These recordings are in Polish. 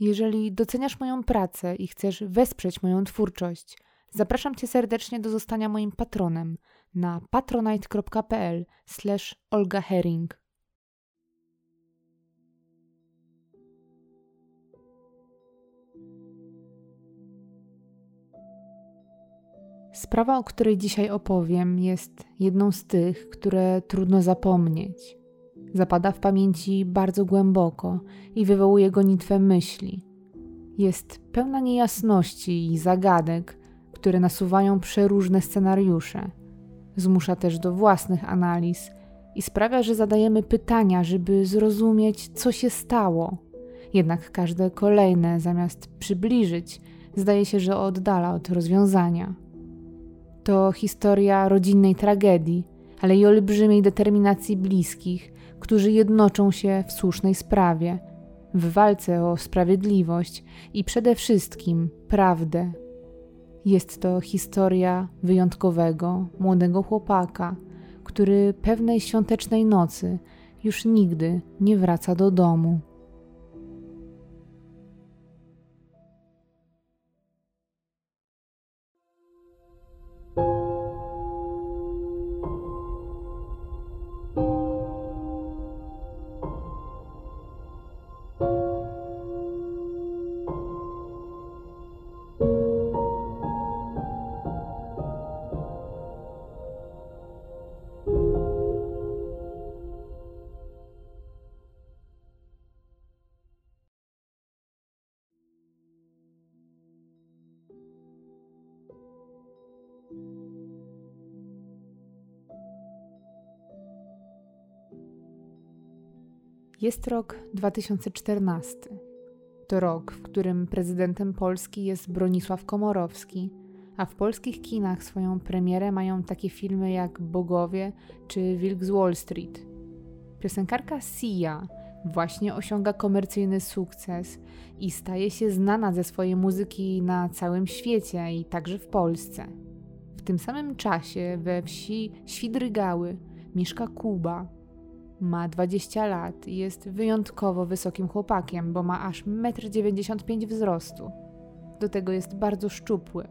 Jeżeli doceniasz moją pracę i chcesz wesprzeć moją twórczość, zapraszam Cię serdecznie do zostania moim patronem na patronite.pl Olga Herring. Sprawa, o której dzisiaj opowiem, jest jedną z tych, które trudno zapomnieć. Zapada w pamięci bardzo głęboko i wywołuje gonitwę myśli. Jest pełna niejasności i zagadek, które nasuwają przeróżne scenariusze. Zmusza też do własnych analiz i sprawia, że zadajemy pytania, żeby zrozumieć, co się stało. Jednak każde kolejne, zamiast przybliżyć, zdaje się, że oddala od rozwiązania. To historia rodzinnej tragedii, ale i olbrzymiej determinacji bliskich, którzy jednoczą się w słusznej sprawie, w walce o sprawiedliwość i przede wszystkim prawdę. Jest to historia wyjątkowego, młodego chłopaka, który pewnej świątecznej nocy już nigdy nie wraca do domu. Jest rok 2014. To rok, w którym prezydentem Polski jest Bronisław Komorowski, a w polskich kinach swoją premierę mają takie filmy jak Bogowie czy Wilk z Wall Street. Piosenkarka Sia właśnie osiąga komercyjny sukces i staje się znana ze swojej muzyki na całym świecie i także w Polsce. W tym samym czasie we wsi Świdrygały mieszka Kuba, ma 20 lat i jest wyjątkowo wysokim chłopakiem, bo ma aż 1,95 m wzrostu. Do tego jest bardzo szczupły.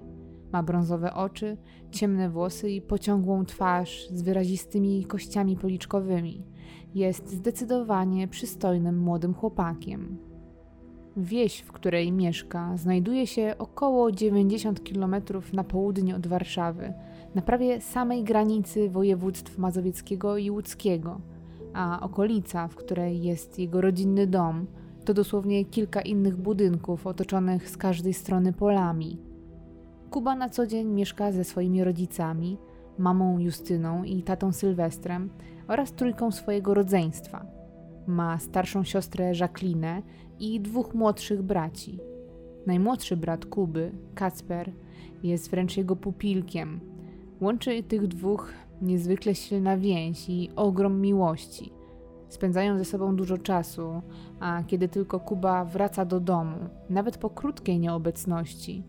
Ma brązowe oczy, ciemne włosy i pociągłą twarz z wyrazistymi kościami policzkowymi. Jest zdecydowanie przystojnym młodym chłopakiem. Wieś, w której mieszka, znajduje się około 90 km na południe od Warszawy, na prawie samej granicy województw mazowieckiego i łódzkiego – a okolica, w której jest jego rodzinny dom, to dosłownie kilka innych budynków otoczonych z każdej strony polami. Kuba na co dzień mieszka ze swoimi rodzicami, mamą Justyną i tatą Sylwestrem oraz trójką swojego rodzeństwa. Ma starszą siostrę Jacqueline i dwóch młodszych braci. Najmłodszy brat Kuby, Kacper, jest wręcz jego pupilkiem. Łączy tych dwóch niezwykle silna więź i ogrom miłości. Spędzają ze sobą dużo czasu, a kiedy tylko Kuba wraca do domu, nawet po krótkiej nieobecności,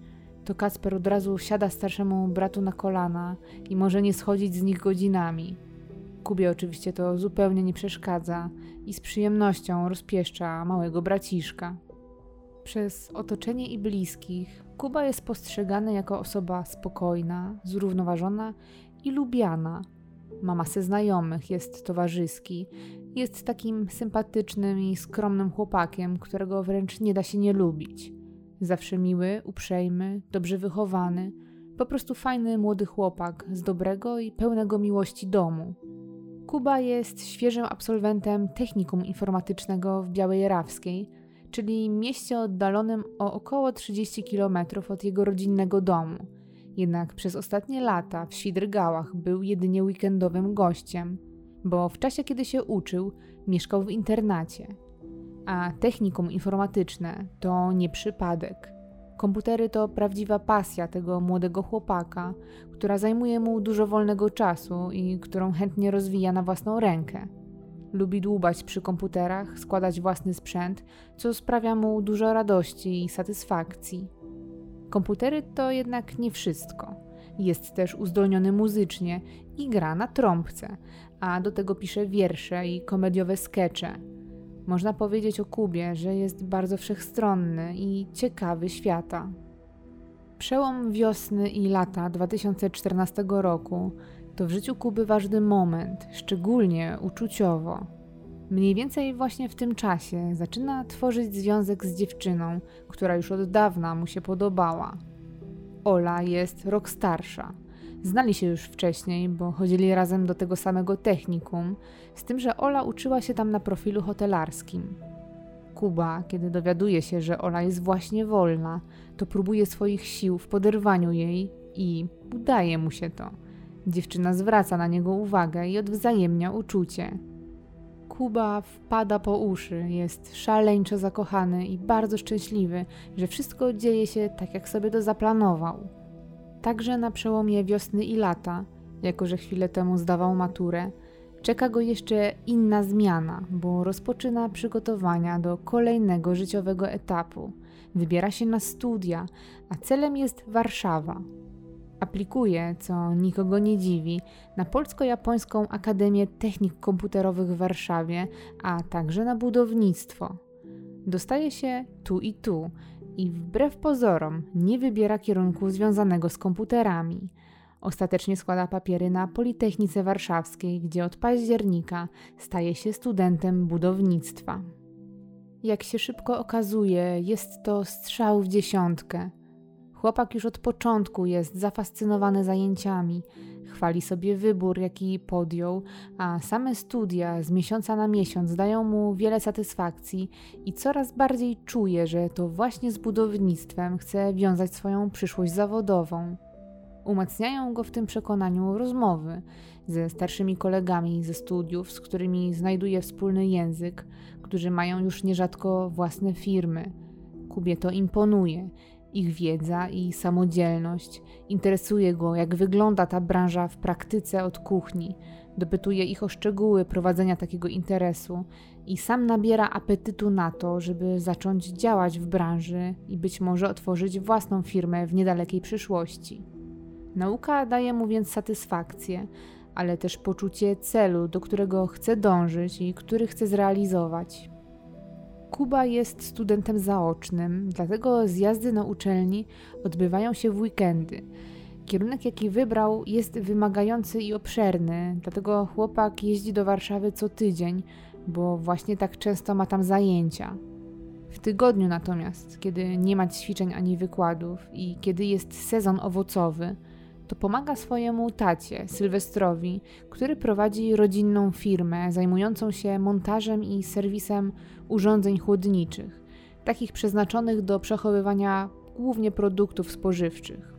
to Kacper od razu siada starszemu bratu na kolana i może nie schodzić z nich godzinami. Kubie oczywiście to zupełnie nie przeszkadza i z przyjemnością rozpieszcza małego braciszka. Przez otoczenie i bliskich Kuba jest postrzegany jako osoba spokojna, zrównoważona i lubiana. Ma masę znajomych, jest towarzyski, jest takim sympatycznym i skromnym chłopakiem, którego wręcz nie da się nie lubić. Zawsze miły, uprzejmy, dobrze wychowany, po prostu fajny młody chłopak z dobrego i pełnego miłości domu. Kuba jest świeżym absolwentem technikum informatycznego w Białej Rawskiej, czyli mieście oddalonym o około 30 km od jego rodzinnego domu – jednak przez ostatnie lata w Świdrgałach był jedynie weekendowym gościem, bo w czasie, kiedy się uczył, mieszkał w internacie. A technikum informatyczne to nie przypadek. Komputery to prawdziwa pasja tego młodego chłopaka, która zajmuje mu dużo wolnego czasu i którą chętnie rozwija na własną rękę. Lubi dłubać przy komputerach, składać własny sprzęt, co sprawia mu dużo radości i satysfakcji. Komputery to jednak nie wszystko. Jest też uzdolniony muzycznie i gra na trąbce, a do tego pisze wiersze i komediowe skecze. Można powiedzieć o Kubie, że jest bardzo wszechstronny i ciekawy świata. Przełom wiosny i lata 2014 roku to w życiu Kuby ważny moment, szczególnie uczuciowo. Mniej więcej właśnie w tym czasie zaczyna tworzyć związek z dziewczyną, która już od dawna mu się podobała. Ola jest rok starsza. Znali się już wcześniej, bo chodzili razem do tego samego technikum, z tym, że Ola uczyła się tam na profilu hotelarskim. Kuba, kiedy dowiaduje się, że Ola jest właśnie wolna, to próbuje swoich sił w poderwaniu jej i udaje mu się to. Dziewczyna zwraca na niego uwagę i odwzajemnia uczucie. Kuba wpada po uszy, jest szaleńczo zakochany i bardzo szczęśliwy, że wszystko dzieje się tak, jak sobie to zaplanował. Także na przełomie wiosny i lata, jako że chwilę temu zdawał maturę, czeka go jeszcze inna zmiana, bo rozpoczyna przygotowania do kolejnego życiowego etapu. Wybiera się na studia, a celem jest Warszawa. Aplikuje, co nikogo nie dziwi, na Polsko-Japońską Akademię Technik Komputerowych w Warszawie, a także na budownictwo. Dostaje się tu i tu i wbrew pozorom nie wybiera kierunku związanego z komputerami. Ostatecznie składa papiery na Politechnice Warszawskiej, gdzie od października staje się studentem budownictwa. Jak się szybko okazuje, jest to strzał w dziesiątkę. Chłopak już od początku jest zafascynowany zajęciami, chwali sobie wybór, jaki podjął, a same studia z miesiąca na miesiąc dają mu wiele satysfakcji i coraz bardziej czuje, że to właśnie z budownictwem chce wiązać swoją przyszłość zawodową. Umacniają go w tym przekonaniu rozmowy ze starszymi kolegami ze studiów, z którymi znajduje wspólny język, którzy mają już nierzadko własne firmy. Kubie to imponuje ich wiedza i samodzielność. Interesuje go, jak wygląda ta branża w praktyce od kuchni. Dopytuje ich o szczegóły prowadzenia takiego interesu i sam nabiera apetytu na to, żeby zacząć działać w branży i być może otworzyć własną firmę w niedalekiej przyszłości. Nauka daje mu więc satysfakcję, ale też poczucie celu, do którego chce dążyć i który chce zrealizować. Kuba jest studentem zaocznym, dlatego zjazdy na uczelni odbywają się w weekendy. Kierunek, jaki wybrał, jest wymagający i obszerny, dlatego chłopak jeździ do Warszawy co tydzień, bo właśnie tak często ma tam zajęcia. W tygodniu natomiast, kiedy nie ma ćwiczeń ani wykładów i kiedy jest sezon owocowy, to pomaga swojemu tacie, Sylwestrowi, który prowadzi rodzinną firmę zajmującą się montażem i serwisem urządzeń chłodniczych, takich przeznaczonych do przechowywania głównie produktów spożywczych.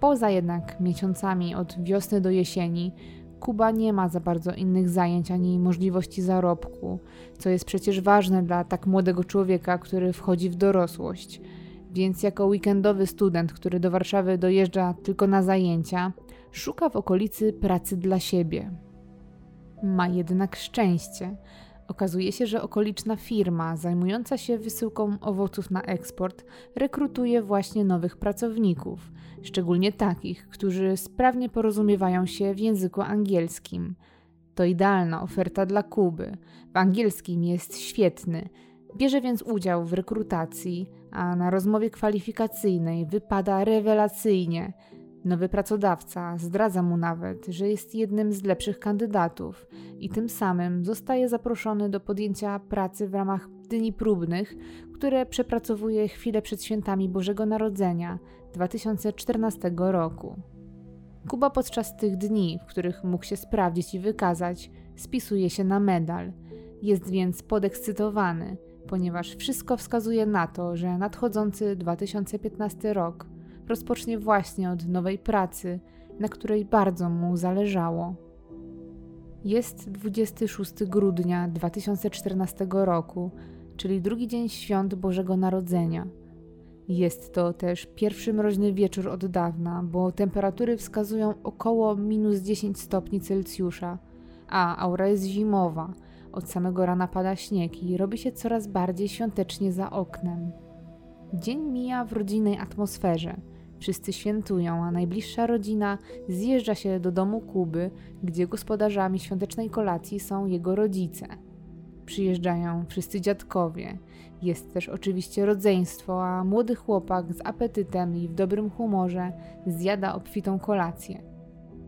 Poza jednak miesiącami od wiosny do jesieni, Kuba nie ma za bardzo innych zajęć ani możliwości zarobku, co jest przecież ważne dla tak młodego człowieka, który wchodzi w dorosłość więc jako weekendowy student, który do Warszawy dojeżdża tylko na zajęcia, szuka w okolicy pracy dla siebie. Ma jednak szczęście. Okazuje się, że okoliczna firma zajmująca się wysyłką owoców na eksport rekrutuje właśnie nowych pracowników, szczególnie takich, którzy sprawnie porozumiewają się w języku angielskim. To idealna oferta dla Kuby. W angielskim jest świetny. Bierze więc udział w rekrutacji, a na rozmowie kwalifikacyjnej wypada rewelacyjnie. Nowy pracodawca zdradza mu nawet, że jest jednym z lepszych kandydatów i tym samym zostaje zaproszony do podjęcia pracy w ramach dni próbnych, które przepracowuje chwilę przed świętami Bożego Narodzenia 2014 roku. Kuba podczas tych dni, w których mógł się sprawdzić i wykazać, spisuje się na medal. Jest więc podekscytowany – ponieważ wszystko wskazuje na to, że nadchodzący 2015 rok rozpocznie właśnie od nowej pracy, na której bardzo mu zależało. Jest 26 grudnia 2014 roku, czyli drugi dzień świąt Bożego Narodzenia. Jest to też pierwszy mroźny wieczór od dawna, bo temperatury wskazują około minus 10 stopni Celsjusza, a aura jest zimowa – od samego rana pada śnieg i robi się coraz bardziej świątecznie za oknem. Dzień mija w rodzinnej atmosferze. Wszyscy świętują, a najbliższa rodzina zjeżdża się do domu Kuby, gdzie gospodarzami świątecznej kolacji są jego rodzice. Przyjeżdżają wszyscy dziadkowie. Jest też oczywiście rodzeństwo, a młody chłopak z apetytem i w dobrym humorze zjada obfitą kolację.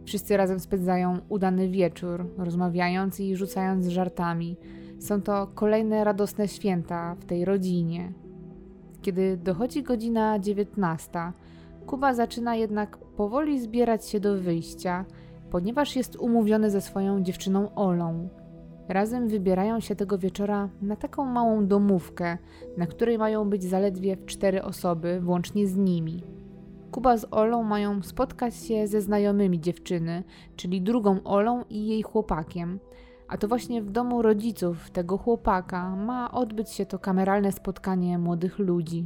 Wszyscy razem spędzają udany wieczór, rozmawiając i rzucając żartami. Są to kolejne radosne święta w tej rodzinie. Kiedy dochodzi godzina dziewiętnasta, Kuba zaczyna jednak powoli zbierać się do wyjścia, ponieważ jest umówiony ze swoją dziewczyną Olą. Razem wybierają się tego wieczora na taką małą domówkę, na której mają być zaledwie cztery osoby, włącznie z nimi. Kuba z Olą mają spotkać się ze znajomymi dziewczyny, czyli drugą Olą i jej chłopakiem. A to właśnie w domu rodziców tego chłopaka ma odbyć się to kameralne spotkanie młodych ludzi.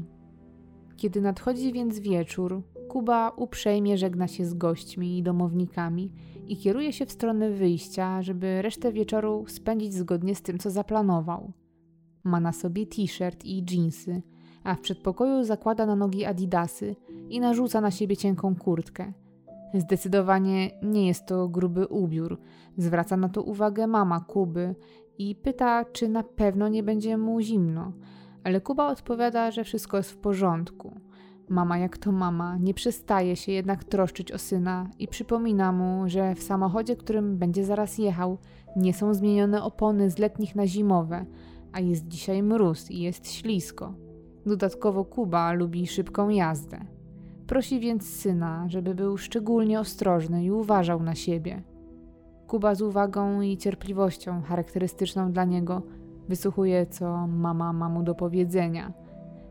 Kiedy nadchodzi więc wieczór, Kuba uprzejmie żegna się z gośćmi i domownikami i kieruje się w stronę wyjścia, żeby resztę wieczoru spędzić zgodnie z tym, co zaplanował. Ma na sobie t-shirt i dżinsy, a w przedpokoju zakłada na nogi adidasy i narzuca na siebie cienką kurtkę. Zdecydowanie nie jest to gruby ubiór. Zwraca na to uwagę mama Kuby i pyta, czy na pewno nie będzie mu zimno. Ale Kuba odpowiada, że wszystko jest w porządku. Mama, jak to mama, nie przestaje się jednak troszczyć o syna i przypomina mu, że w samochodzie, którym będzie zaraz jechał, nie są zmienione opony z letnich na zimowe, a jest dzisiaj mróz i jest ślisko. Dodatkowo Kuba lubi szybką jazdę. Prosi więc syna, żeby był szczególnie ostrożny i uważał na siebie. Kuba z uwagą i cierpliwością charakterystyczną dla niego wysłuchuje, co mama ma mu do powiedzenia.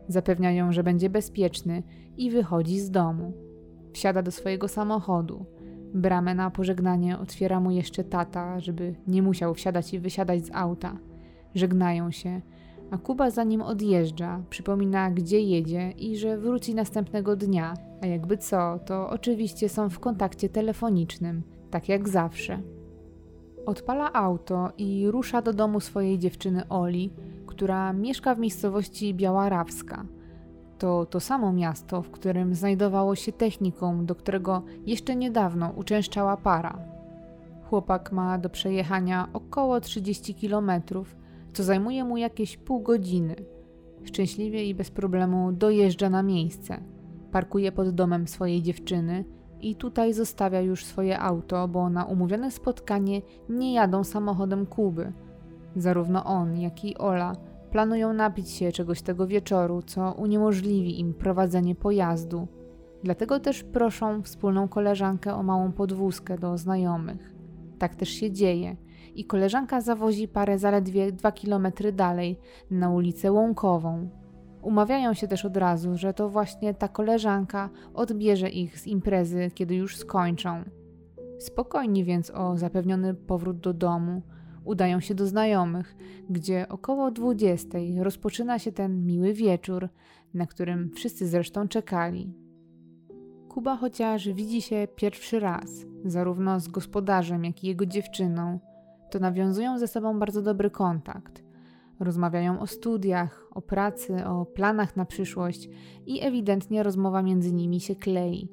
Zapewnia ją, że będzie bezpieczny i wychodzi z domu. Wsiada do swojego samochodu. Bramę na pożegnanie otwiera mu jeszcze tata, żeby nie musiał wsiadać i wysiadać z auta. Żegnają się, a Kuba za nim odjeżdża, przypomina gdzie jedzie i że wróci następnego dnia, a jakby co, to oczywiście są w kontakcie telefonicznym, tak jak zawsze. Odpala auto i rusza do domu swojej dziewczyny Oli, która mieszka w miejscowości Białarawska. To to samo miasto, w którym znajdowało się technikum, do którego jeszcze niedawno uczęszczała para. Chłopak ma do przejechania około 30 kilometrów co zajmuje mu jakieś pół godziny. Szczęśliwie i bez problemu dojeżdża na miejsce. Parkuje pod domem swojej dziewczyny i tutaj zostawia już swoje auto, bo na umówione spotkanie nie jadą samochodem Kuby. Zarówno on, jak i Ola planują napić się czegoś tego wieczoru, co uniemożliwi im prowadzenie pojazdu. Dlatego też proszą wspólną koleżankę o małą podwózkę do znajomych. Tak też się dzieje i koleżanka zawozi parę zaledwie dwa kilometry dalej, na ulicę Łąkową. Umawiają się też od razu, że to właśnie ta koleżanka odbierze ich z imprezy, kiedy już skończą. Spokojni więc o zapewniony powrót do domu, udają się do znajomych, gdzie około dwudziestej rozpoczyna się ten miły wieczór, na którym wszyscy zresztą czekali. Kuba chociaż widzi się pierwszy raz, zarówno z gospodarzem, jak i jego dziewczyną, to nawiązują ze sobą bardzo dobry kontakt. Rozmawiają o studiach, o pracy, o planach na przyszłość i ewidentnie rozmowa między nimi się klei.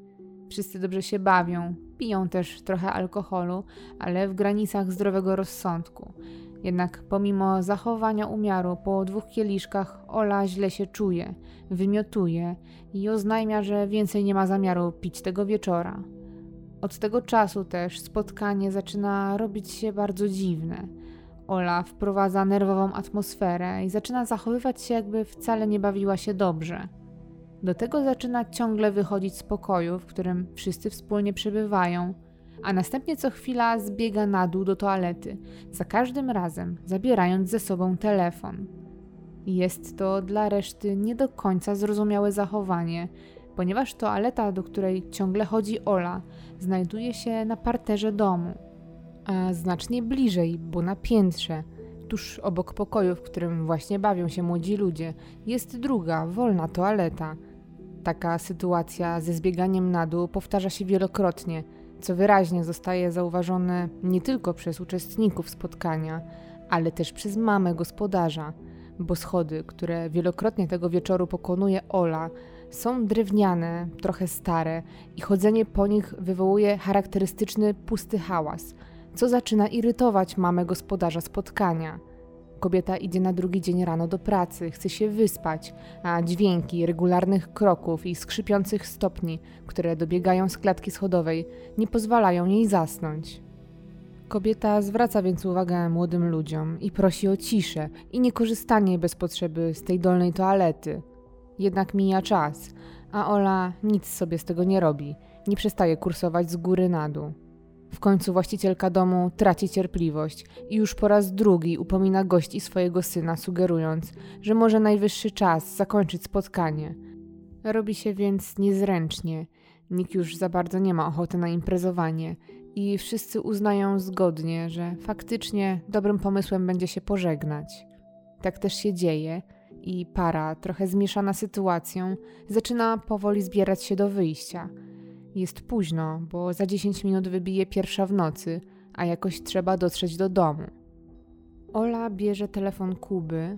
Wszyscy dobrze się bawią, piją też trochę alkoholu, ale w granicach zdrowego rozsądku. Jednak pomimo zachowania umiaru po dwóch kieliszkach Ola źle się czuje, wymiotuje i oznajmia, że więcej nie ma zamiaru pić tego wieczora. Od tego czasu też spotkanie zaczyna robić się bardzo dziwne. Ola wprowadza nerwową atmosferę i zaczyna zachowywać się, jakby wcale nie bawiła się dobrze. Do tego zaczyna ciągle wychodzić z pokoju, w którym wszyscy wspólnie przebywają, a następnie co chwila zbiega na dół do toalety, za każdym razem zabierając ze sobą telefon. Jest to dla reszty nie do końca zrozumiałe zachowanie, ponieważ toaleta, do której ciągle chodzi Ola, znajduje się na parterze domu, a znacznie bliżej, bo na piętrze, tuż obok pokoju, w którym właśnie bawią się młodzi ludzie, jest druga, wolna toaleta. Taka sytuacja ze zbieganiem na dół powtarza się wielokrotnie, co wyraźnie zostaje zauważone nie tylko przez uczestników spotkania, ale też przez mamę gospodarza, bo schody, które wielokrotnie tego wieczoru pokonuje Ola, są drewniane, trochę stare i chodzenie po nich wywołuje charakterystyczny pusty hałas, co zaczyna irytować mamę gospodarza spotkania. Kobieta idzie na drugi dzień rano do pracy, chce się wyspać, a dźwięki regularnych kroków i skrzypiących stopni, które dobiegają z klatki schodowej, nie pozwalają jej zasnąć. Kobieta zwraca więc uwagę młodym ludziom i prosi o ciszę i niekorzystanie bez potrzeby z tej dolnej toalety. Jednak mija czas, a Ola nic sobie z tego nie robi, nie przestaje kursować z góry na dół. W końcu właścicielka domu traci cierpliwość i już po raz drugi upomina gości swojego syna, sugerując, że może najwyższy czas zakończyć spotkanie. Robi się więc niezręcznie, nikt już za bardzo nie ma ochoty na imprezowanie i wszyscy uznają zgodnie, że faktycznie dobrym pomysłem będzie się pożegnać. Tak też się dzieje i para, trochę zmieszana sytuacją, zaczyna powoli zbierać się do wyjścia – jest późno, bo za 10 minut wybije pierwsza w nocy, a jakoś trzeba dotrzeć do domu. Ola bierze telefon Kuby,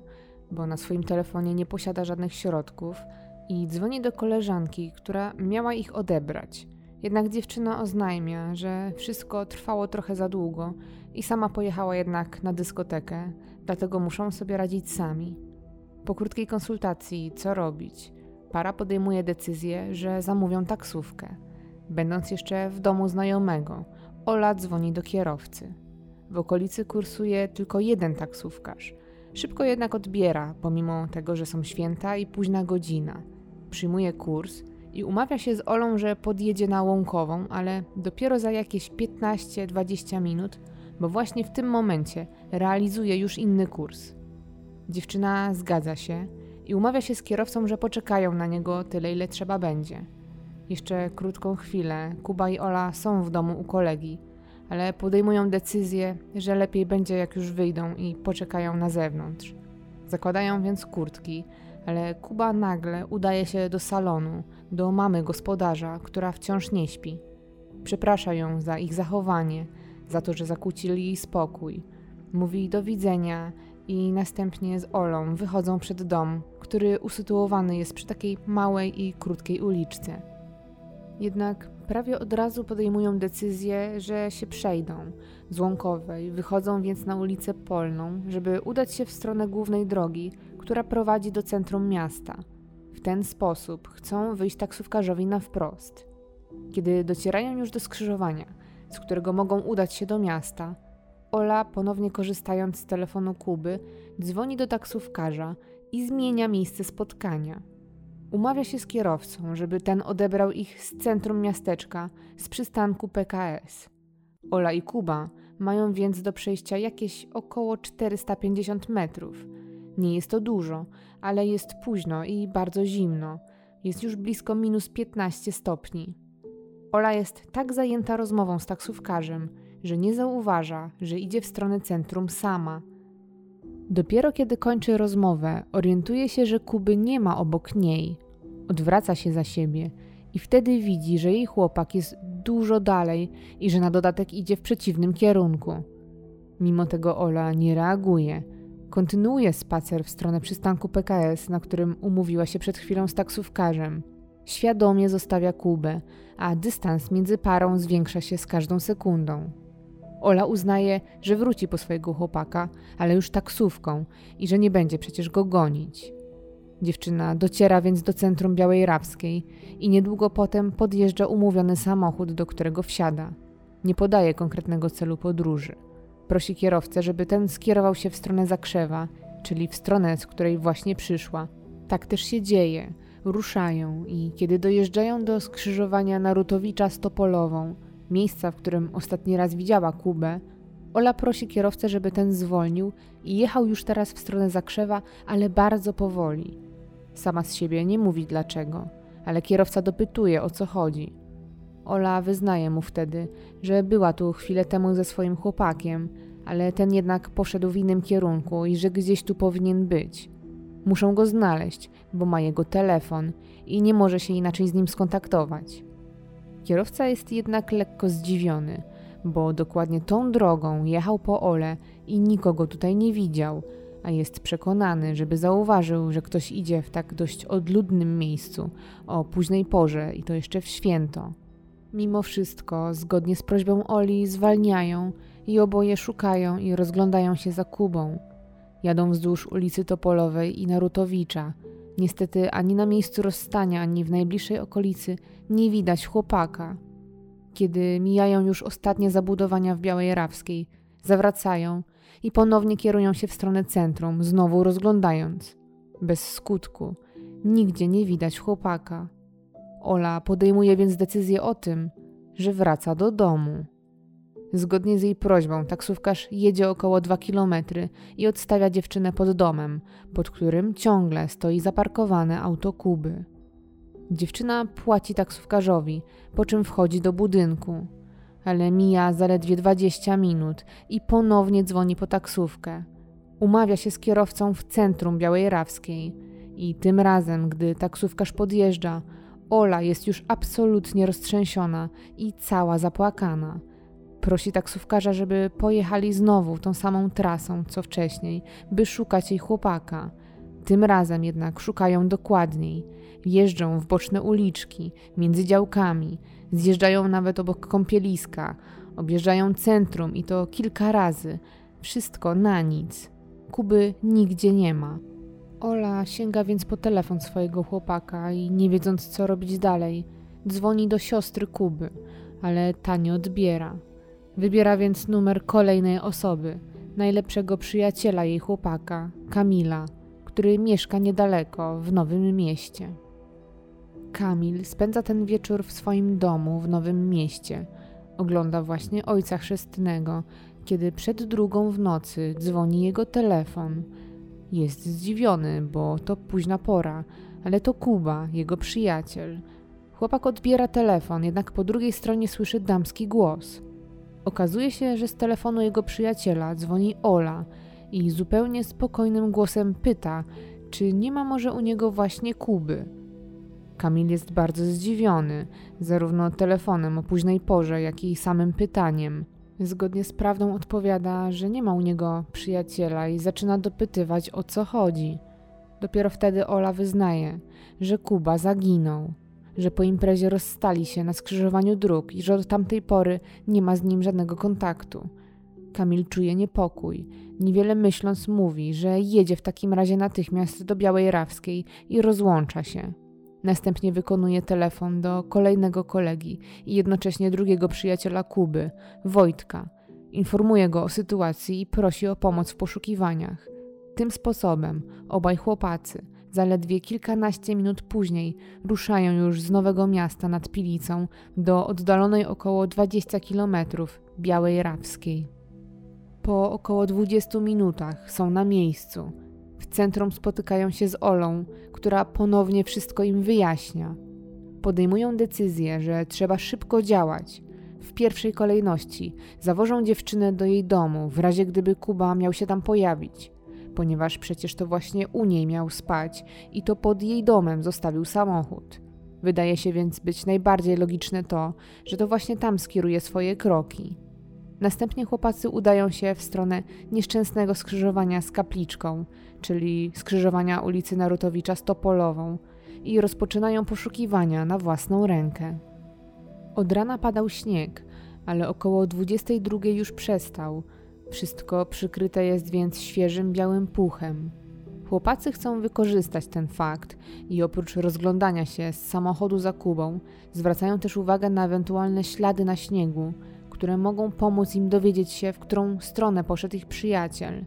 bo na swoim telefonie nie posiada żadnych środków, i dzwoni do koleżanki, która miała ich odebrać. Jednak dziewczyna oznajmia, że wszystko trwało trochę za długo i sama pojechała jednak na dyskotekę, dlatego muszą sobie radzić sami. Po krótkiej konsultacji, co robić, para podejmuje decyzję, że zamówią taksówkę. Będąc jeszcze w domu znajomego, Ola dzwoni do kierowcy. W okolicy kursuje tylko jeden taksówkarz. Szybko jednak odbiera, pomimo tego, że są święta i późna godzina. Przyjmuje kurs i umawia się z Olą, że podjedzie na Łąkową, ale dopiero za jakieś 15-20 minut, bo właśnie w tym momencie realizuje już inny kurs. Dziewczyna zgadza się i umawia się z kierowcą, że poczekają na niego tyle, ile trzeba będzie. Jeszcze krótką chwilę Kuba i Ola są w domu u kolegi, ale podejmują decyzję, że lepiej będzie jak już wyjdą i poczekają na zewnątrz. Zakładają więc kurtki, ale Kuba nagle udaje się do salonu, do mamy gospodarza, która wciąż nie śpi. Przeprasza ją za ich zachowanie, za to, że zakłócili jej spokój. Mówi do widzenia i następnie z Olą wychodzą przed dom, który usytuowany jest przy takiej małej i krótkiej uliczce. Jednak prawie od razu podejmują decyzję, że się przejdą z Łąkowej, wychodzą więc na ulicę Polną, żeby udać się w stronę głównej drogi, która prowadzi do centrum miasta. W ten sposób chcą wyjść taksówkarzowi na wprost. Kiedy docierają już do skrzyżowania, z którego mogą udać się do miasta, Ola, ponownie korzystając z telefonu Kuby, dzwoni do taksówkarza i zmienia miejsce spotkania. Umawia się z kierowcą, żeby ten odebrał ich z centrum miasteczka, z przystanku PKS. Ola i Kuba mają więc do przejścia jakieś około 450 metrów. Nie jest to dużo, ale jest późno i bardzo zimno. Jest już blisko minus 15 stopni. Ola jest tak zajęta rozmową z taksówkarzem, że nie zauważa, że idzie w stronę centrum sama. Dopiero kiedy kończy rozmowę, orientuje się, że Kuby nie ma obok niej. Odwraca się za siebie i wtedy widzi, że jej chłopak jest dużo dalej i że na dodatek idzie w przeciwnym kierunku. Mimo tego Ola nie reaguje. Kontynuuje spacer w stronę przystanku PKS, na którym umówiła się przed chwilą z taksówkarzem. Świadomie zostawia Kubę, a dystans między parą zwiększa się z każdą sekundą. Ola uznaje, że wróci po swojego chłopaka, ale już taksówką i że nie będzie przecież go gonić. Dziewczyna dociera więc do centrum Białej Rawskiej i niedługo potem podjeżdża umówiony samochód, do którego wsiada. Nie podaje konkretnego celu podróży. Prosi kierowcę, żeby ten skierował się w stronę Zakrzewa, czyli w stronę, z której właśnie przyszła. Tak też się dzieje. Ruszają i kiedy dojeżdżają do skrzyżowania Narutowicza z Topolową, miejsca, w którym ostatni raz widziała Kubę, Ola prosi kierowcę, żeby ten zwolnił i jechał już teraz w stronę Zakrzewa, ale bardzo powoli. Sama z siebie nie mówi dlaczego, ale kierowca dopytuje o co chodzi. Ola wyznaje mu wtedy, że była tu chwilę temu ze swoim chłopakiem, ale ten jednak poszedł w innym kierunku i że gdzieś tu powinien być. Muszą go znaleźć, bo ma jego telefon i nie może się inaczej z nim skontaktować. Kierowca jest jednak lekko zdziwiony, bo dokładnie tą drogą jechał po Ole i nikogo tutaj nie widział, a jest przekonany, żeby zauważył, że ktoś idzie w tak dość odludnym miejscu o późnej porze i to jeszcze w święto. Mimo wszystko, zgodnie z prośbą Oli, zwalniają i oboje szukają i rozglądają się za Kubą. Jadą wzdłuż ulicy Topolowej i Narutowicza. Niestety ani na miejscu rozstania, ani w najbliższej okolicy nie widać chłopaka. Kiedy mijają już ostatnie zabudowania w Białej Rawskiej, zawracają i ponownie kierują się w stronę centrum, znowu rozglądając. Bez skutku. Nigdzie nie widać chłopaka. Ola podejmuje więc decyzję o tym, że wraca do domu. Zgodnie z jej prośbą, taksówkarz jedzie około 2 kilometry i odstawia dziewczynę pod domem, pod którym ciągle stoi zaparkowane auto Kuby. Dziewczyna płaci taksówkarzowi, po czym wchodzi do budynku. Ale mija zaledwie 20 minut i ponownie dzwoni po taksówkę. Umawia się z kierowcą w centrum Białej Rawskiej. I tym razem, gdy taksówkarz podjeżdża, Ola jest już absolutnie roztrzęsiona i cała zapłakana. Prosi taksówkarza, żeby pojechali znowu tą samą trasą co wcześniej, by szukać jej chłopaka. Tym razem jednak szukają dokładniej. Jeżdżą w boczne uliczki, między działkami, zjeżdżają nawet obok kąpieliska, objeżdżają centrum i to kilka razy. Wszystko na nic. Kuby nigdzie nie ma. Ola sięga więc po telefon swojego chłopaka i nie wiedząc co robić dalej, dzwoni do siostry Kuby, ale ta nie odbiera. Wybiera więc numer kolejnej osoby, najlepszego przyjaciela jej chłopaka, Kamila, który mieszka niedaleko, w Nowym Mieście. Kamil spędza ten wieczór w swoim domu w Nowym Mieście. Ogląda właśnie ojca chrzestnego, kiedy przed drugą w nocy dzwoni jego telefon. Jest zdziwiony, bo to późna pora, ale to Kuba, jego przyjaciel. Chłopak odbiera telefon, jednak po drugiej stronie słyszy damski głos. Okazuje się, że z telefonu jego przyjaciela dzwoni Ola i zupełnie spokojnym głosem pyta, czy nie ma może u niego właśnie Kuby. Kamil jest bardzo zdziwiony, zarówno telefonem o późnej porze, jak i samym pytaniem. Zgodnie z prawdą odpowiada, że nie ma u niego przyjaciela i zaczyna dopytywać o co chodzi. Dopiero wtedy Ola wyznaje, że Kuba zaginął że po imprezie rozstali się na skrzyżowaniu dróg i że od tamtej pory nie ma z nim żadnego kontaktu. Kamil czuje niepokój. Niewiele myśląc mówi, że jedzie w takim razie natychmiast do Białej Rawskiej i rozłącza się. Następnie wykonuje telefon do kolejnego kolegi i jednocześnie drugiego przyjaciela Kuby, Wojtka. Informuje go o sytuacji i prosi o pomoc w poszukiwaniach. Tym sposobem obaj chłopacy – Zaledwie kilkanaście minut później ruszają już z Nowego Miasta nad Pilicą do oddalonej około 20 kilometrów Białej Rawskiej. Po około 20 minutach są na miejscu. W centrum spotykają się z Olą, która ponownie wszystko im wyjaśnia. Podejmują decyzję, że trzeba szybko działać. W pierwszej kolejności zawożą dziewczynę do jej domu, w razie gdyby Kuba miał się tam pojawić ponieważ przecież to właśnie u niej miał spać i to pod jej domem zostawił samochód. Wydaje się więc być najbardziej logiczne to, że to właśnie tam skieruje swoje kroki. Następnie chłopacy udają się w stronę nieszczęsnego skrzyżowania z kapliczką, czyli skrzyżowania ulicy Narutowicza z Topolową, i rozpoczynają poszukiwania na własną rękę. Od rana padał śnieg, ale około 22 już przestał, wszystko przykryte jest więc świeżym białym puchem. Chłopacy chcą wykorzystać ten fakt i oprócz rozglądania się z samochodu za Kubą, zwracają też uwagę na ewentualne ślady na śniegu, które mogą pomóc im dowiedzieć się, w którą stronę poszedł ich przyjaciel.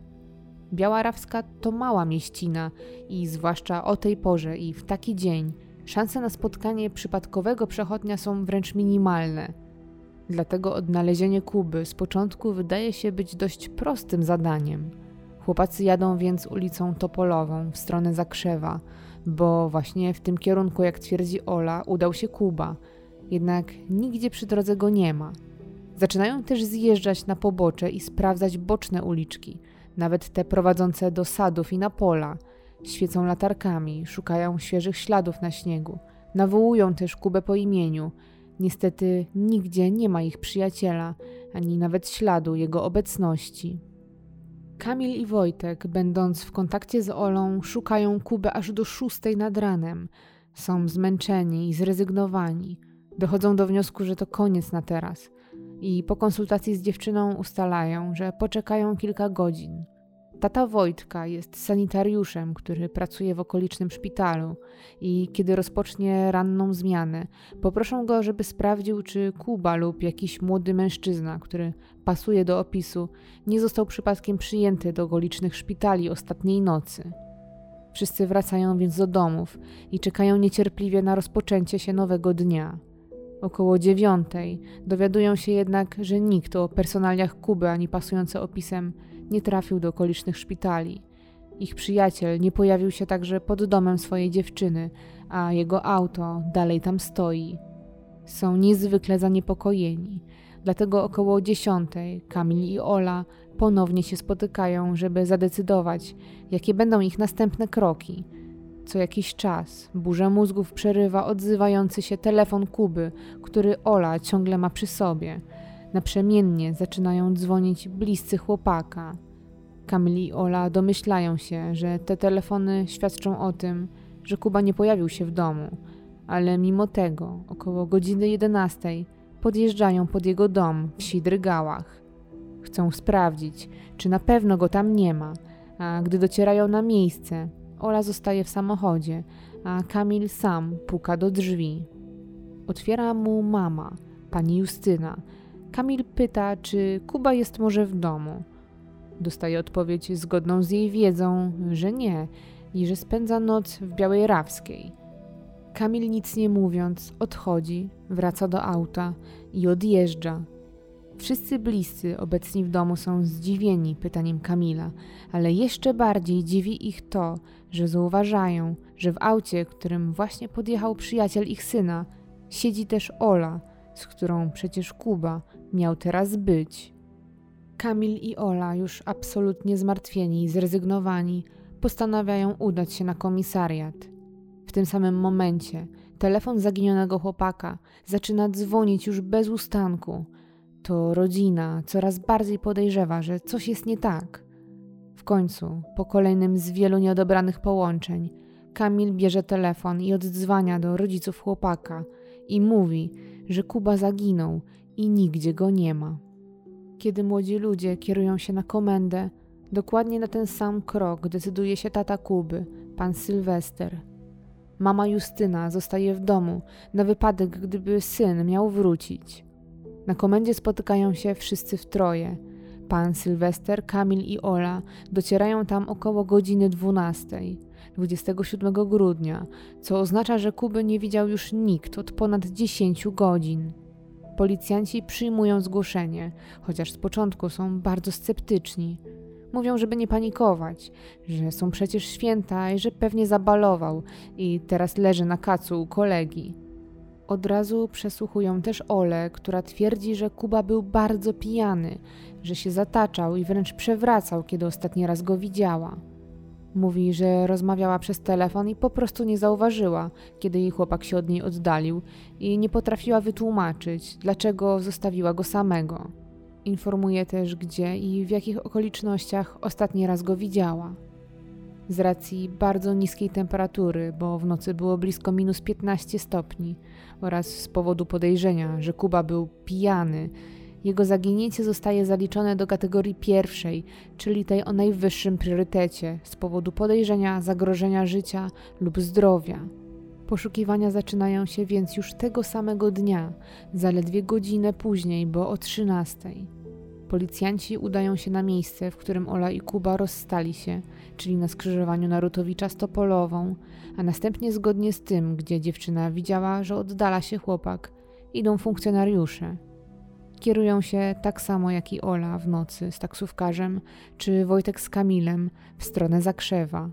Biała Rawska to mała mieścina i zwłaszcza o tej porze i w taki dzień szanse na spotkanie przypadkowego przechodnia są wręcz minimalne – Dlatego odnalezienie Kuby z początku wydaje się być dość prostym zadaniem. Chłopacy jadą więc ulicą Topolową w stronę Zakrzewa, bo właśnie w tym kierunku, jak twierdzi Ola, udał się Kuba. Jednak nigdzie przy drodze go nie ma. Zaczynają też zjeżdżać na pobocze i sprawdzać boczne uliczki, nawet te prowadzące do sadów i na pola. Świecą latarkami, szukają świeżych śladów na śniegu. Nawołują też Kubę po imieniu – Niestety nigdzie nie ma ich przyjaciela, ani nawet śladu jego obecności. Kamil i Wojtek, będąc w kontakcie z Olą, szukają Kuby aż do szóstej nad ranem. Są zmęczeni i zrezygnowani. Dochodzą do wniosku, że to koniec na teraz. I po konsultacji z dziewczyną ustalają, że poczekają kilka godzin. Tata Wojtka jest sanitariuszem, który pracuje w okolicznym szpitalu i kiedy rozpocznie ranną zmianę, poproszą go, żeby sprawdził, czy Kuba lub jakiś młody mężczyzna, który pasuje do opisu, nie został przypadkiem przyjęty do okolicznych szpitali ostatniej nocy. Wszyscy wracają więc do domów i czekają niecierpliwie na rozpoczęcie się nowego dnia. Około dziewiątej dowiadują się jednak, że nikt o personaliach Kuby ani pasujące opisem nie trafił do okolicznych szpitali. Ich przyjaciel nie pojawił się także pod domem swojej dziewczyny, a jego auto dalej tam stoi. Są niezwykle zaniepokojeni. Dlatego około dziesiątej Kamil i Ola ponownie się spotykają, żeby zadecydować, jakie będą ich następne kroki. Co jakiś czas burza mózgów przerywa odzywający się telefon Kuby, który Ola ciągle ma przy sobie. Naprzemiennie zaczynają dzwonić bliscy chłopaka. Kamil i Ola domyślają się, że te telefony świadczą o tym, że Kuba nie pojawił się w domu, ale mimo tego około godziny jedenastej podjeżdżają pod jego dom w Sidrygałach. Chcą sprawdzić, czy na pewno go tam nie ma, a gdy docierają na miejsce, Ola zostaje w samochodzie, a Kamil sam puka do drzwi. Otwiera mu mama, pani Justyna. Kamil pyta, czy Kuba jest może w domu. Dostaje odpowiedź zgodną z jej wiedzą, że nie i że spędza noc w Białej Rawskiej. Kamil nic nie mówiąc odchodzi, wraca do auta i odjeżdża. Wszyscy bliscy obecni w domu są zdziwieni pytaniem Kamila, ale jeszcze bardziej dziwi ich to, że zauważają, że w aucie, którym właśnie podjechał przyjaciel ich syna, siedzi też Ola, z którą przecież Kuba miał teraz być. Kamil i Ola, już absolutnie zmartwieni i zrezygnowani, postanawiają udać się na komisariat. W tym samym momencie telefon zaginionego chłopaka zaczyna dzwonić już bez ustanku. To rodzina coraz bardziej podejrzewa, że coś jest nie tak. W końcu, po kolejnym z wielu nieodobranych połączeń, Kamil bierze telefon i oddzwania do rodziców chłopaka i mówi, że Kuba zaginął i nigdzie go nie ma. Kiedy młodzi ludzie kierują się na komendę, dokładnie na ten sam krok decyduje się tata Kuby, pan Sylwester. Mama Justyna zostaje w domu na wypadek, gdyby syn miał wrócić. Na komendzie spotykają się wszyscy w troje. Pan Sylwester, Kamil i Ola docierają tam około godziny 12, 27 grudnia, co oznacza, że Kuby nie widział już nikt od ponad 10 godzin. Policjanci przyjmują zgłoszenie, chociaż z początku są bardzo sceptyczni. Mówią, żeby nie panikować, że są przecież święta i że pewnie zabalował i teraz leży na kacu u kolegi. Od razu przesłuchują też Ole, która twierdzi, że Kuba był bardzo pijany, że się zataczał i wręcz przewracał, kiedy ostatni raz go widziała. Mówi, że rozmawiała przez telefon i po prostu nie zauważyła, kiedy jej chłopak się od niej oddalił i nie potrafiła wytłumaczyć, dlaczego zostawiła go samego. Informuje też, gdzie i w jakich okolicznościach ostatni raz go widziała. Z racji bardzo niskiej temperatury, bo w nocy było blisko minus 15 stopni, oraz z powodu podejrzenia, że Kuba był pijany jego zaginięcie zostaje zaliczone do kategorii pierwszej, czyli tej o najwyższym priorytecie, z powodu podejrzenia zagrożenia życia lub zdrowia. Poszukiwania zaczynają się więc już tego samego dnia, zaledwie godzinę później, bo o 13. Policjanci udają się na miejsce, w którym Ola i Kuba rozstali się, czyli na skrzyżowaniu Narutowicza z Topolową, a następnie zgodnie z tym, gdzie dziewczyna widziała, że oddala się chłopak, idą funkcjonariusze. Kierują się tak samo jak i Ola w nocy z taksówkarzem, czy Wojtek z Kamilem w stronę Zakrzewa.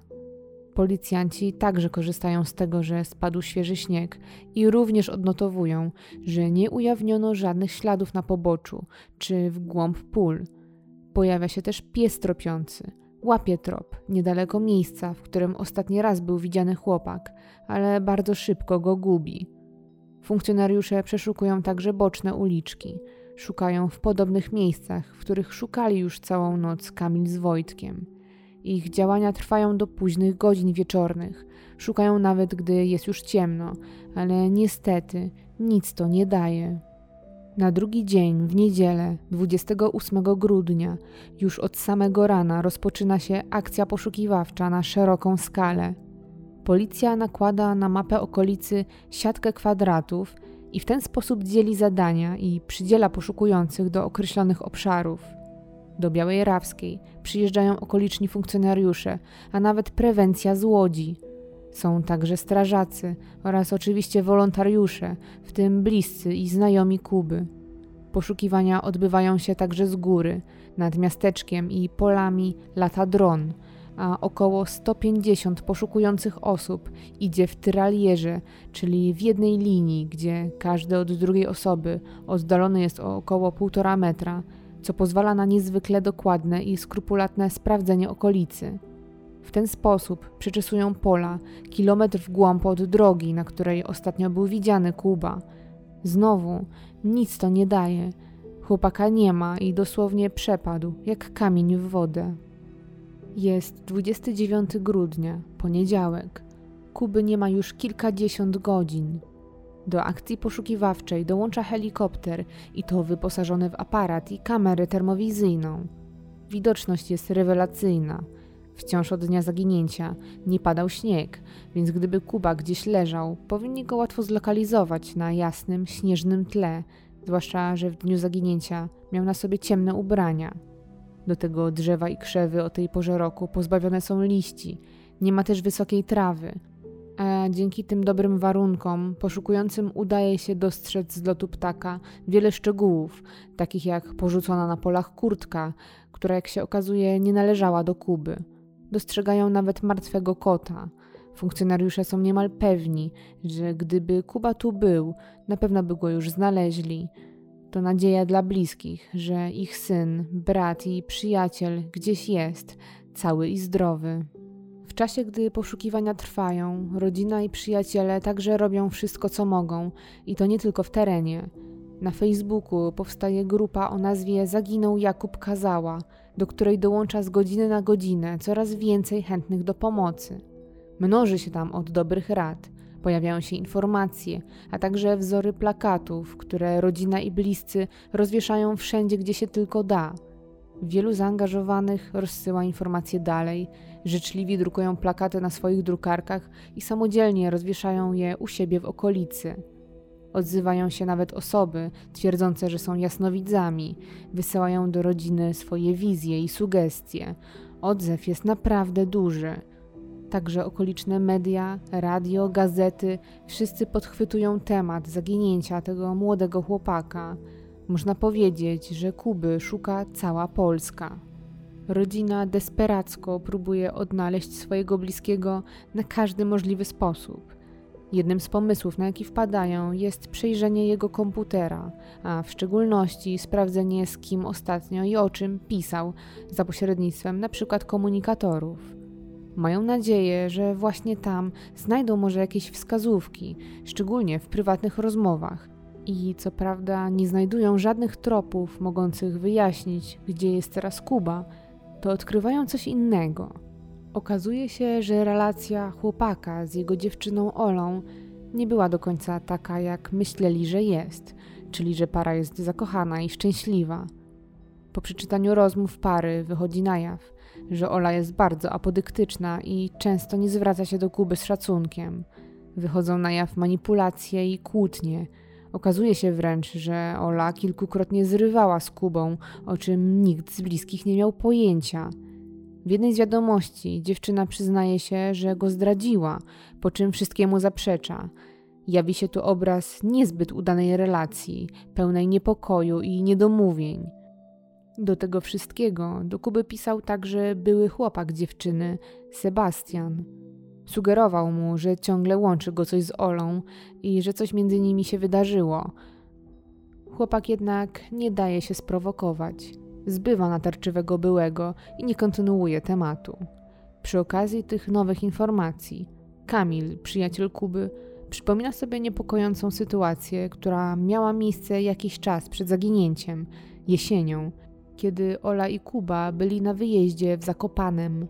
Policjanci także korzystają z tego, że spadł świeży śnieg i również odnotowują, że nie ujawniono żadnych śladów na poboczu czy w głąb pól. Pojawia się też pies tropiący. Łapie trop niedaleko miejsca, w którym ostatni raz był widziany chłopak, ale bardzo szybko go gubi. Funkcjonariusze przeszukują także boczne uliczki – Szukają w podobnych miejscach, w których szukali już całą noc Kamil z Wojtkiem. Ich działania trwają do późnych godzin wieczornych. Szukają nawet, gdy jest już ciemno, ale niestety nic to nie daje. Na drugi dzień, w niedzielę, 28 grudnia, już od samego rana rozpoczyna się akcja poszukiwawcza na szeroką skalę. Policja nakłada na mapę okolicy siatkę kwadratów i w ten sposób dzieli zadania i przydziela poszukujących do określonych obszarów. Do Białej Rawskiej przyjeżdżają okoliczni funkcjonariusze, a nawet prewencja z Łodzi. Są także strażacy oraz oczywiście wolontariusze, w tym bliscy i znajomi Kuby. Poszukiwania odbywają się także z góry, nad miasteczkiem i polami lata dron, a około 150 poszukujących osób idzie w tyralierze, czyli w jednej linii, gdzie każdy od drugiej osoby oddalony jest o około 1,5 metra, co pozwala na niezwykle dokładne i skrupulatne sprawdzenie okolicy. W ten sposób przeczesują pola, kilometr w głąb od drogi, na której ostatnio był widziany Kuba. Znowu nic to nie daje. Chłopaka nie ma i dosłownie przepadł, jak kamień w wodę. Jest 29 grudnia, poniedziałek. Kuby nie ma już kilkadziesiąt godzin. Do akcji poszukiwawczej dołącza helikopter i to wyposażony w aparat i kamerę termowizyjną. Widoczność jest rewelacyjna. Wciąż od dnia zaginięcia nie padał śnieg, więc gdyby Kuba gdzieś leżał, powinni go łatwo zlokalizować na jasnym, śnieżnym tle, zwłaszcza, że w dniu zaginięcia miał na sobie ciemne ubrania. Do tego drzewa i krzewy o tej porze roku pozbawione są liści, nie ma też wysokiej trawy, a dzięki tym dobrym warunkom poszukującym udaje się dostrzec z lotu ptaka wiele szczegółów, takich jak porzucona na polach kurtka, która jak się okazuje nie należała do Kuby. Dostrzegają nawet martwego kota. Funkcjonariusze są niemal pewni, że gdyby Kuba tu był, na pewno by go już znaleźli. To nadzieja dla bliskich, że ich syn, brat i przyjaciel gdzieś jest, cały i zdrowy. W czasie, gdy poszukiwania trwają, rodzina i przyjaciele także robią wszystko, co mogą, i to nie tylko w terenie. Na Facebooku powstaje grupa o nazwie Zaginął Jakub Kazała, do której dołącza z godziny na godzinę coraz więcej chętnych do pomocy. Mnoży się tam od dobrych rad. Pojawiają się informacje, a także wzory plakatów, które rodzina i bliscy rozwieszają wszędzie, gdzie się tylko da. Wielu zaangażowanych rozsyła informacje dalej, życzliwi drukują plakaty na swoich drukarkach i samodzielnie rozwieszają je u siebie w okolicy. Odzywają się nawet osoby twierdzące, że są jasnowidzami, wysyłają do rodziny swoje wizje i sugestie. Odzew jest naprawdę duży. Także okoliczne media, radio, gazety, wszyscy podchwytują temat zaginięcia tego młodego chłopaka. Można powiedzieć, że Kuby szuka cała Polska. Rodzina desperacko próbuje odnaleźć swojego bliskiego na każdy możliwy sposób. Jednym z pomysłów, na jaki wpadają, jest przejrzenie jego komputera, a w szczególności sprawdzenie, z kim ostatnio i o czym pisał za pośrednictwem np. komunikatorów. Mają nadzieję, że właśnie tam znajdą może jakieś wskazówki, szczególnie w prywatnych rozmowach. I co prawda nie znajdują żadnych tropów mogących wyjaśnić, gdzie jest teraz Kuba, to odkrywają coś innego. Okazuje się, że relacja chłopaka z jego dziewczyną Olą nie była do końca taka, jak myśleli, że jest, czyli że para jest zakochana i szczęśliwa. Po przeczytaniu rozmów pary wychodzi na jaw, że Ola jest bardzo apodyktyczna i często nie zwraca się do Kuby z szacunkiem. Wychodzą na jaw manipulacje i kłótnie. Okazuje się wręcz, że Ola kilkukrotnie zrywała z Kubą, o czym nikt z bliskich nie miał pojęcia. W jednej z wiadomości dziewczyna przyznaje się, że go zdradziła, po czym wszystkiemu zaprzecza. Jawi się tu obraz niezbyt udanej relacji, pełnej niepokoju i niedomówień. Do tego wszystkiego do Kuby pisał także były chłopak dziewczyny, Sebastian. Sugerował mu, że ciągle łączy go coś z Olą i że coś między nimi się wydarzyło. Chłopak jednak nie daje się sprowokować. Zbywa natarczywego byłego i nie kontynuuje tematu. Przy okazji tych nowych informacji, Kamil, przyjaciel Kuby, przypomina sobie niepokojącą sytuację, która miała miejsce jakiś czas przed zaginięciem, jesienią, kiedy Ola i Kuba byli na wyjeździe w Zakopanem.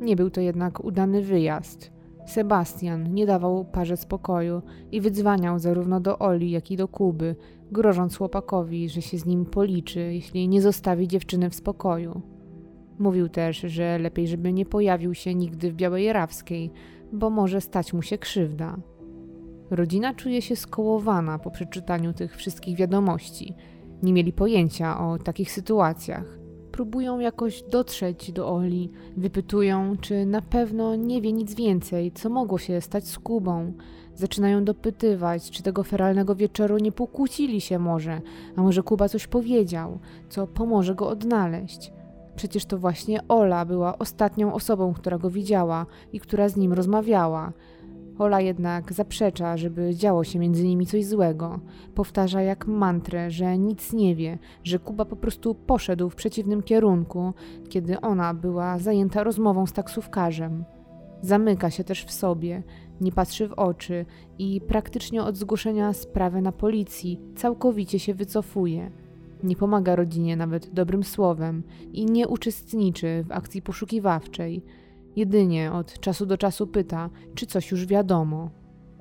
Nie był to jednak udany wyjazd. Sebastian nie dawał parze spokoju i wydzwaniał zarówno do Oli, jak i do Kuby, grożąc chłopakowi, że się z nim policzy, jeśli nie zostawi dziewczyny w spokoju. Mówił też, że lepiej, żeby nie pojawił się nigdy w Białej Rawskiej, bo może stać mu się krzywda. Rodzina czuje się skołowana po przeczytaniu tych wszystkich wiadomości. Nie mieli pojęcia o takich sytuacjach. Próbują jakoś dotrzeć do Oli, wypytują, czy na pewno nie wie nic więcej, co mogło się stać z Kubą. Zaczynają dopytywać, czy tego feralnego wieczoru nie pokłócili się może, a może Kuba coś powiedział, co pomoże go odnaleźć. Przecież to właśnie Ola była ostatnią osobą, która go widziała i która z nim rozmawiała. Ola jednak zaprzecza, żeby działo się między nimi coś złego. Powtarza jak mantrę, że nic nie wie, że Kuba po prostu poszedł w przeciwnym kierunku, kiedy ona była zajęta rozmową z taksówkarzem. Zamyka się też w sobie, nie patrzy w oczy i praktycznie od zgłoszenia sprawy na policji całkowicie się wycofuje. Nie pomaga rodzinie nawet dobrym słowem i nie uczestniczy w akcji poszukiwawczej. Jedynie od czasu do czasu pyta, czy coś już wiadomo.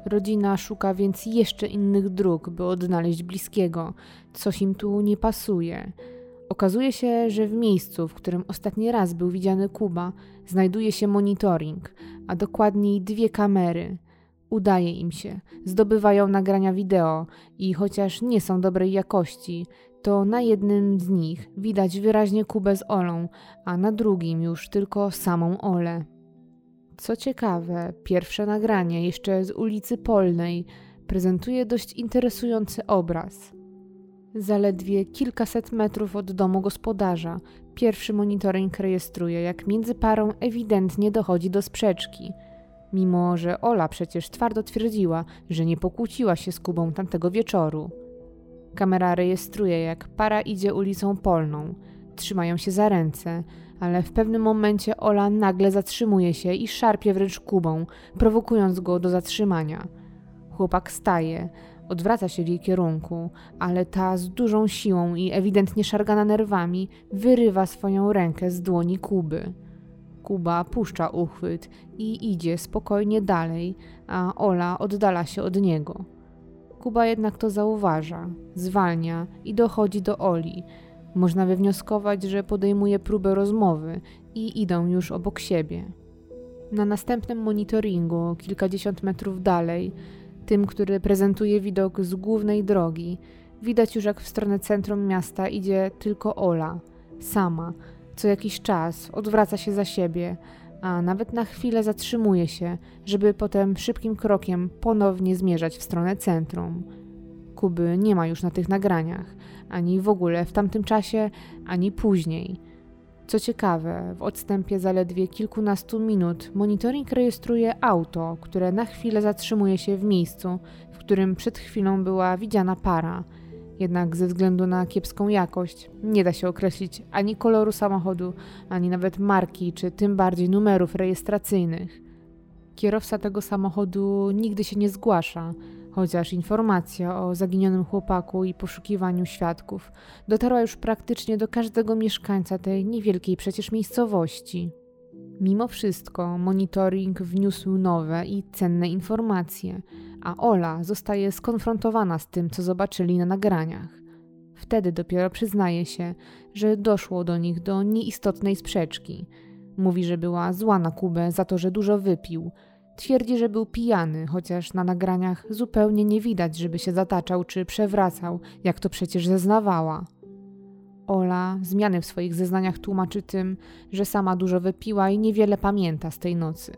Rodzina szuka więc jeszcze innych dróg, by odnaleźć bliskiego. Coś im tu nie pasuje. Okazuje się, że w miejscu, w którym ostatni raz był widziany Kuba, znajduje się monitoring, a dokładniej dwie kamery. Udaje im się, zdobywają nagrania wideo i chociaż nie są dobrej jakości, to na jednym z nich widać wyraźnie Kubę z Olą, a na drugim już tylko samą Olę. Co ciekawe, pierwsze nagranie, jeszcze z ulicy Polnej, prezentuje dość interesujący obraz. Zaledwie kilkaset metrów od domu gospodarza, pierwszy monitoring rejestruje, jak między parą ewidentnie dochodzi do sprzeczki. Mimo, że Ola przecież twardo twierdziła, że nie pokłóciła się z Kubą tamtego wieczoru. Kamera rejestruje, jak para idzie ulicą polną. Trzymają się za ręce, ale w pewnym momencie Ola nagle zatrzymuje się i szarpie wręcz Kubą, prowokując go do zatrzymania. Chłopak staje, odwraca się w jej kierunku, ale ta z dużą siłą i ewidentnie szargana nerwami wyrywa swoją rękę z dłoni Kuby. Kuba puszcza uchwyt i idzie spokojnie dalej, a Ola oddala się od niego. Kuba jednak to zauważa, zwalnia i dochodzi do Oli. Można wywnioskować, że podejmuje próbę rozmowy i idą już obok siebie. Na następnym monitoringu, kilkadziesiąt metrów dalej, tym, który prezentuje widok z głównej drogi, widać już jak w stronę centrum miasta idzie tylko Ola, sama. Co jakiś czas odwraca się za siebie, a nawet na chwilę zatrzymuje się, żeby potem szybkim krokiem ponownie zmierzać w stronę centrum. Kuby nie ma już na tych nagraniach, ani w ogóle w tamtym czasie, ani później. Co ciekawe, w odstępie zaledwie kilkunastu minut monitoring rejestruje auto, które na chwilę zatrzymuje się w miejscu, w którym przed chwilą była widziana para – jednak ze względu na kiepską jakość nie da się określić ani koloru samochodu, ani nawet marki, czy tym bardziej numerów rejestracyjnych. Kierowca tego samochodu nigdy się nie zgłasza, chociaż informacja o zaginionym chłopaku i poszukiwaniu świadków dotarła już praktycznie do każdego mieszkańca tej niewielkiej przecież miejscowości. Mimo wszystko monitoring wniósł nowe i cenne informacje, a Ola zostaje skonfrontowana z tym, co zobaczyli na nagraniach. Wtedy dopiero przyznaje się, że doszło do nich do nieistotnej sprzeczki. Mówi, że była zła na Kubę za to, że dużo wypił. Twierdzi, że był pijany, chociaż na nagraniach zupełnie nie widać, żeby się zataczał czy przewracał, jak to przecież zeznawała. Ola zmiany w swoich zeznaniach tłumaczy tym, że sama dużo wypiła i niewiele pamięta z tej nocy.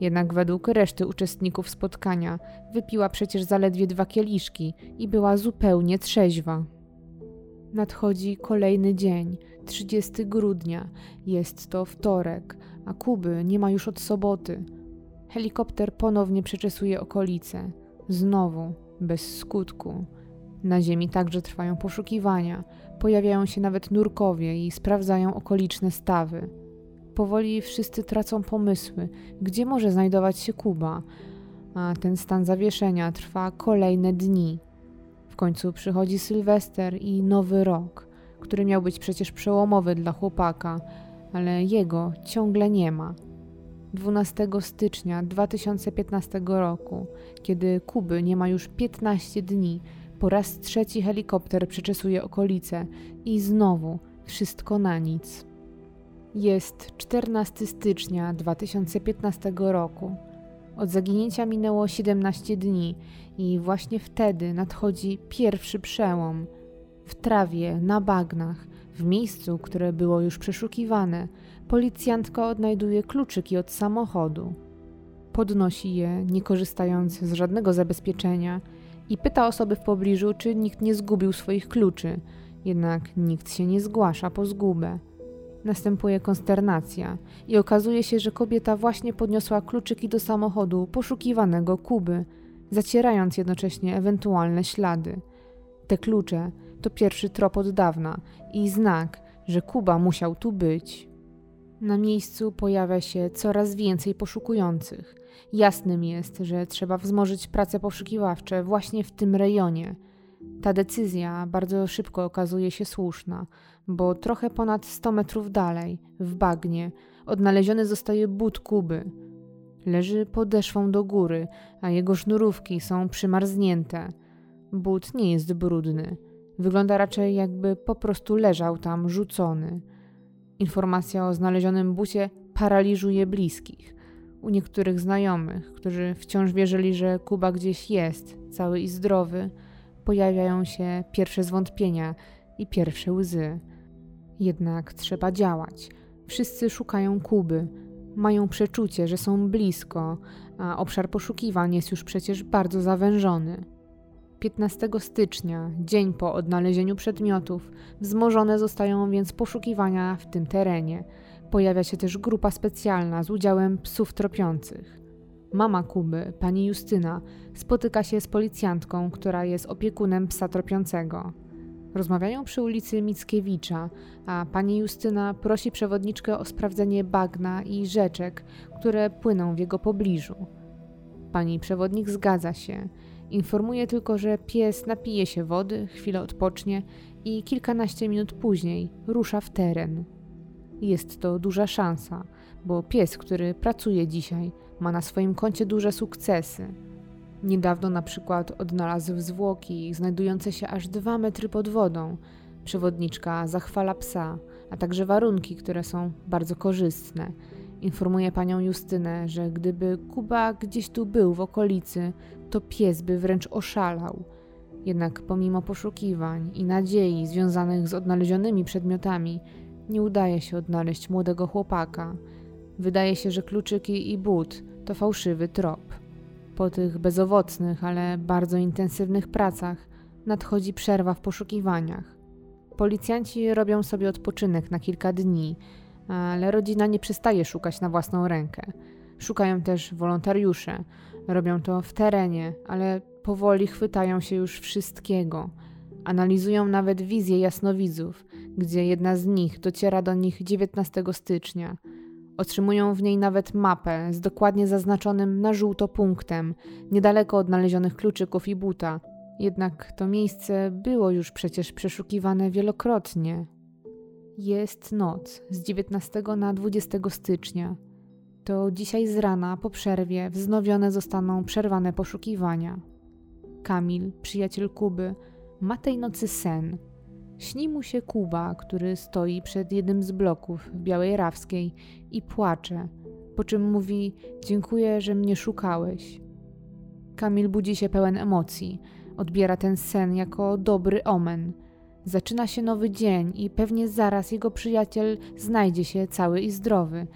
Jednak według reszty uczestników spotkania wypiła przecież zaledwie dwa kieliszki i była zupełnie trzeźwa. Nadchodzi kolejny dzień, 30 grudnia. Jest to wtorek, a Kuby nie ma już od soboty. Helikopter ponownie przeczesuje okolice. Znowu, bez skutku. Na ziemi także trwają poszukiwania. Pojawiają się nawet nurkowie i sprawdzają okoliczne stawy. Powoli wszyscy tracą pomysły, gdzie może znajdować się Kuba, a ten stan zawieszenia trwa kolejne dni. W końcu przychodzi Sylwester i nowy rok, który miał być przecież przełomowy dla chłopaka, ale jego ciągle nie ma. 12 stycznia 2015 roku, kiedy Kuby nie ma już 15 dni, po raz trzeci helikopter przeczesuje okolice i znowu wszystko na nic. Jest 14 stycznia 2015 roku. Od zaginięcia minęło 17 dni i właśnie wtedy nadchodzi pierwszy przełom. W trawie, na bagnach, w miejscu, które było już przeszukiwane, policjantka odnajduje kluczyki od samochodu. Podnosi je, nie korzystając z żadnego zabezpieczenia, i pyta osoby w pobliżu, czy nikt nie zgubił swoich kluczy, jednak nikt się nie zgłasza po zgubę. Następuje konsternacja i okazuje się, że kobieta właśnie podniosła kluczyki do samochodu poszukiwanego Kuby, zacierając jednocześnie ewentualne ślady. Te klucze to pierwszy trop od dawna i znak, że Kuba musiał tu być. Na miejscu pojawia się coraz więcej poszukujących. Jasnym jest, że trzeba wzmożyć prace poszukiwawcze właśnie w tym rejonie. Ta decyzja bardzo szybko okazuje się słuszna, bo trochę ponad 100 metrów dalej, w bagnie, odnaleziony zostaje but Kuby. Leży podeszwą do góry, a jego sznurówki są przymarznięte. But nie jest brudny. Wygląda raczej jakby po prostu leżał tam rzucony. Informacja o znalezionym bucie paraliżuje bliskich. U niektórych znajomych, którzy wciąż wierzyli, że Kuba gdzieś jest, cały i zdrowy, pojawiają się pierwsze zwątpienia i pierwsze łzy. Jednak trzeba działać. Wszyscy szukają Kuby, mają przeczucie, że są blisko, a obszar poszukiwań jest już przecież bardzo zawężony. 15 stycznia, dzień po odnalezieniu przedmiotów, wzmożone zostają więc poszukiwania w tym terenie. Pojawia się też grupa specjalna z udziałem psów tropiących. Mama Kuby, pani Justyna, spotyka się z policjantką, która jest opiekunem psa tropiącego. Rozmawiają przy ulicy Mickiewicza, a pani Justyna prosi przewodniczkę o sprawdzenie bagna i rzeczek, które płyną w jego pobliżu. Pani przewodnik zgadza się. Informuje tylko, że pies napije się wody, chwilę odpocznie i kilkanaście minut później rusza w teren. Jest to duża szansa, bo pies, który pracuje dzisiaj, ma na swoim koncie duże sukcesy. Niedawno na przykład odnalazł zwłoki znajdujące się aż dwa metry pod wodą. Przewodniczka zachwala psa, a także warunki, które są bardzo korzystne. Informuje panią Justynę, że gdyby Kuba gdzieś tu był w okolicy, to pies by wręcz oszalał. Jednak pomimo poszukiwań i nadziei związanych z odnalezionymi przedmiotami, nie udaje się odnaleźć młodego chłopaka. Wydaje się, że kluczyki i but to fałszywy trop. Po tych bezowocnych, ale bardzo intensywnych pracach nadchodzi przerwa w poszukiwaniach. Policjanci robią sobie odpoczynek na kilka dni, ale rodzina nie przestaje szukać na własną rękę. Szukają też wolontariusze. Robią to w terenie, ale powoli chwytają się już wszystkiego. Analizują nawet wizję jasnowidzów, gdzie jedna z nich dociera do nich 19 stycznia. Otrzymują w niej nawet mapę z dokładnie zaznaczonym na żółto punktem, niedaleko odnalezionych kluczyków i buta. Jednak to miejsce było już przecież przeszukiwane wielokrotnie. Jest noc z 19 na 20 stycznia. To dzisiaj z rana po przerwie wznowione zostaną przerwane poszukiwania. Kamil, przyjaciel Kuby, ma tej nocy sen. Śni mu się Kuba, który stoi przed jednym z bloków w Białej Rawskiej i płacze, po czym mówi: Dziękuję, że mnie szukałeś. Kamil budzi się pełen emocji, odbiera ten sen jako dobry omen. Zaczyna się nowy dzień i pewnie zaraz jego przyjaciel znajdzie się cały i zdrowy,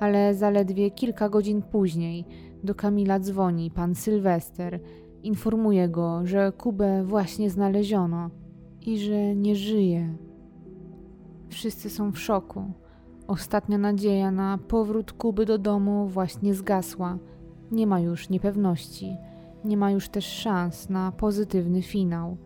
ale zaledwie kilka godzin później do Kamila dzwoni pan Sylwester Informuje go, że Kubę właśnie znaleziono i że nie żyje. Wszyscy są w szoku. Ostatnia nadzieja na powrót Kuby do domu właśnie zgasła. Nie ma już niepewności, nie ma już też szans na pozytywny finał.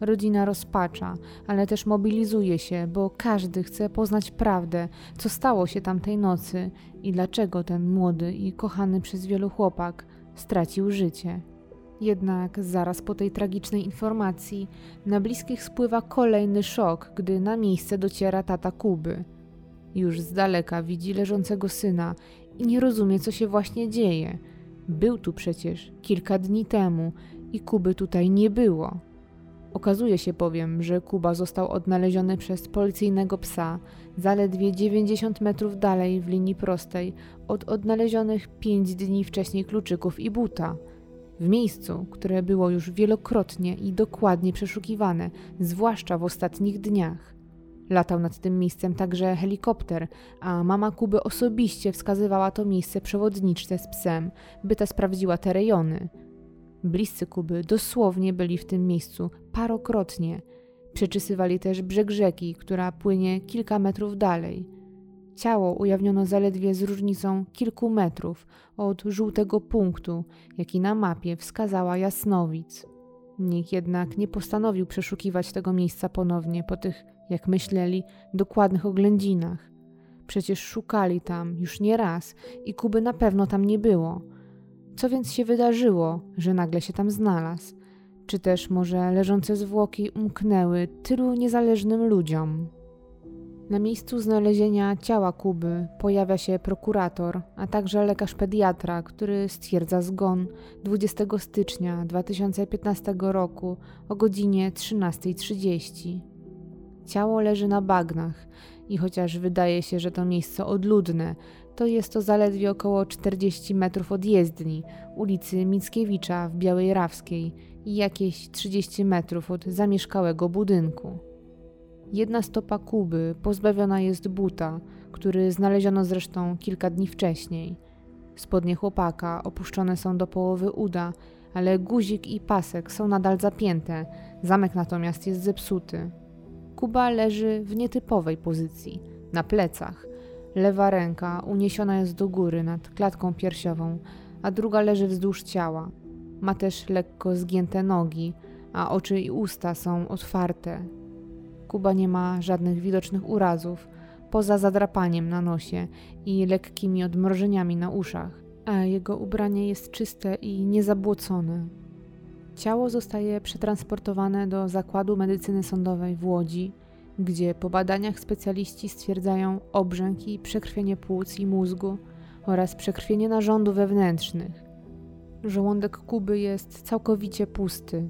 Rodzina rozpacza, ale też mobilizuje się, bo każdy chce poznać prawdę, co stało się tamtej nocy i dlaczego ten młody i kochany przez wielu chłopak stracił życie. Jednak zaraz po tej tragicznej informacji na bliskich spływa kolejny szok, gdy na miejsce dociera tata Kuby. Już z daleka widzi leżącego syna i nie rozumie, co się właśnie dzieje. Był tu przecież kilka dni temu i Kuby tutaj nie było. Okazuje się bowiem, że Kuba został odnaleziony przez policyjnego psa zaledwie 90 metrów dalej w linii prostej od odnalezionych 5 dni wcześniej kluczyków i buta. W miejscu, które było już wielokrotnie i dokładnie przeszukiwane, zwłaszcza w ostatnich dniach. Latał nad tym miejscem także helikopter, a mama Kuby osobiście wskazywała to miejsce przewodniczce z psem, by ta sprawdziła te rejony. Bliscy Kuby dosłownie byli w tym miejscu parokrotnie. Przeczysywali też brzeg rzeki, która płynie kilka metrów dalej. Ciało ujawniono zaledwie z różnicą kilku metrów od żółtego punktu, jaki na mapie wskazała Jasnowic. Nikt jednak nie postanowił przeszukiwać tego miejsca ponownie po tych, jak myśleli, dokładnych oględzinach. Przecież szukali tam już nie raz i Kuby na pewno tam nie było. Co więc się wydarzyło, że nagle się tam znalazł? Czy też może leżące zwłoki umknęły tylu niezależnym ludziom? Na miejscu znalezienia ciała Kuby pojawia się prokurator, a także lekarz pediatra, który stwierdza zgon 20 stycznia 2015 roku o godzinie 13.30. Ciało leży na bagnach i chociaż wydaje się, że to miejsce odludne, to jest to zaledwie około 40 metrów od jezdni, ulicy Mickiewicza w Białej Rawskiej i jakieś 30 metrów od zamieszkałego budynku. Jedna stopa Kuby pozbawiona jest buta, który znaleziono zresztą kilka dni wcześniej. Spodnie chłopaka opuszczone są do połowy uda, ale guzik i pasek są nadal zapięte, zamek natomiast jest zepsuty. Kuba leży w nietypowej pozycji, na plecach. Lewa ręka uniesiona jest do góry nad klatką piersiową, a druga leży wzdłuż ciała. Ma też lekko zgięte nogi, a oczy i usta są otwarte. Kuba nie ma żadnych widocznych urazów, poza zadrapaniem na nosie i lekkimi odmrożeniami na uszach, a jego ubranie jest czyste i niezabłocone. Ciało zostaje przetransportowane do Zakładu Medycyny Sądowej w Łodzi, gdzie po badaniach specjaliści stwierdzają obrzęk i przekrwienie płuc i mózgu oraz przekrwienie narządów wewnętrznych. Żołądek Kuby jest całkowicie pusty.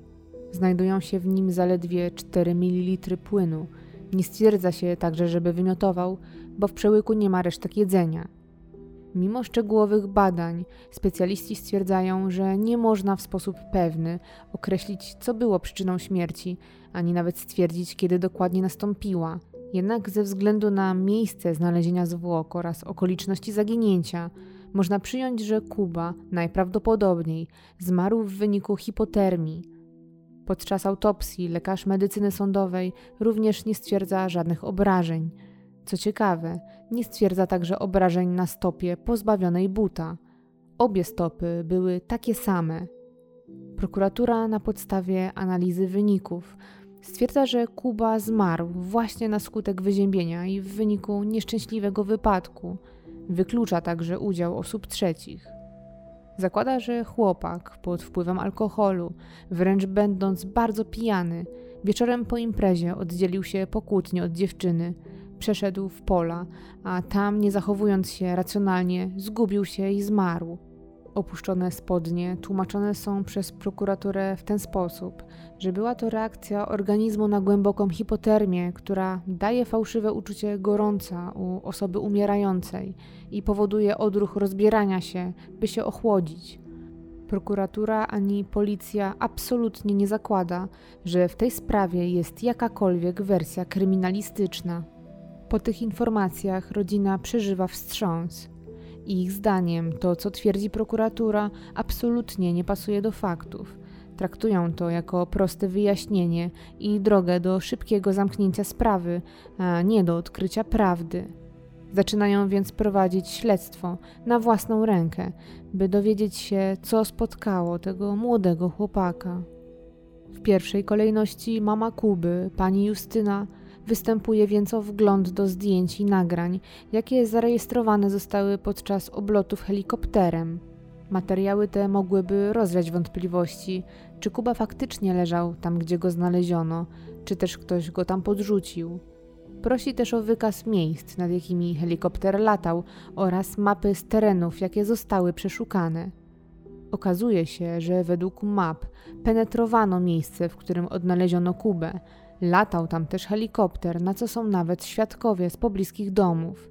Znajdują się w nim zaledwie 4 ml płynu. Nie stwierdza się także, żeby wymiotował, bo w przełyku nie ma resztek jedzenia. Mimo szczegółowych badań, specjaliści stwierdzają, że nie można w sposób pewny określić, co było przyczyną śmierci, ani nawet stwierdzić, kiedy dokładnie nastąpiła. Jednak ze względu na miejsce znalezienia zwłok oraz okoliczności zaginięcia, można przyjąć, że Kuba najprawdopodobniej zmarł w wyniku hipotermii. Podczas autopsji lekarz medycyny sądowej również nie stwierdza żadnych obrażeń. Co ciekawe, nie stwierdza także obrażeń na stopie pozbawionej buta. Obie stopy były takie same. Prokuratura na podstawie analizy wyników stwierdza, że Kuba zmarł właśnie na skutek wyziębienia i w wyniku nieszczęśliwego wypadku. Wyklucza także udział osób trzecich. Zakłada, że chłopak pod wpływem alkoholu, wręcz będąc bardzo pijany, wieczorem po imprezie oddzielił się pokłótnie od dziewczyny, przeszedł w pola, a tam, nie zachowując się racjonalnie, zgubił się i zmarł. Opuszczone spodnie tłumaczone są przez prokuraturę w ten sposób, że była to reakcja organizmu na głęboką hipotermię, która daje fałszywe uczucie gorąca u osoby umierającej i powoduje odruch rozbierania się, by się ochłodzić. Prokuratura ani policja absolutnie nie zakłada, że w tej sprawie jest jakakolwiek wersja kryminalistyczna. Po tych informacjach rodzina przeżywa wstrząs. Ich zdaniem to, co twierdzi prokuratura, absolutnie nie pasuje do faktów. Traktują to jako proste wyjaśnienie i drogę do szybkiego zamknięcia sprawy, a nie do odkrycia prawdy. Zaczynają więc prowadzić śledztwo na własną rękę, by dowiedzieć się, co spotkało tego młodego chłopaka. W pierwszej kolejności mama Kuby, pani Justyna, Występuje więc o wgląd do zdjęć i nagrań, jakie zarejestrowane zostały podczas oblotów helikopterem. Materiały te mogłyby rozwiać wątpliwości, czy Kuba faktycznie leżał tam, gdzie go znaleziono, czy też ktoś go tam podrzucił. Prosi też o wykaz miejsc, nad jakimi helikopter latał oraz mapy z terenów, jakie zostały przeszukane. Okazuje się, że według map penetrowano miejsce, w którym odnaleziono Kubę. Latał tam też helikopter, na co są nawet świadkowie z pobliskich domów.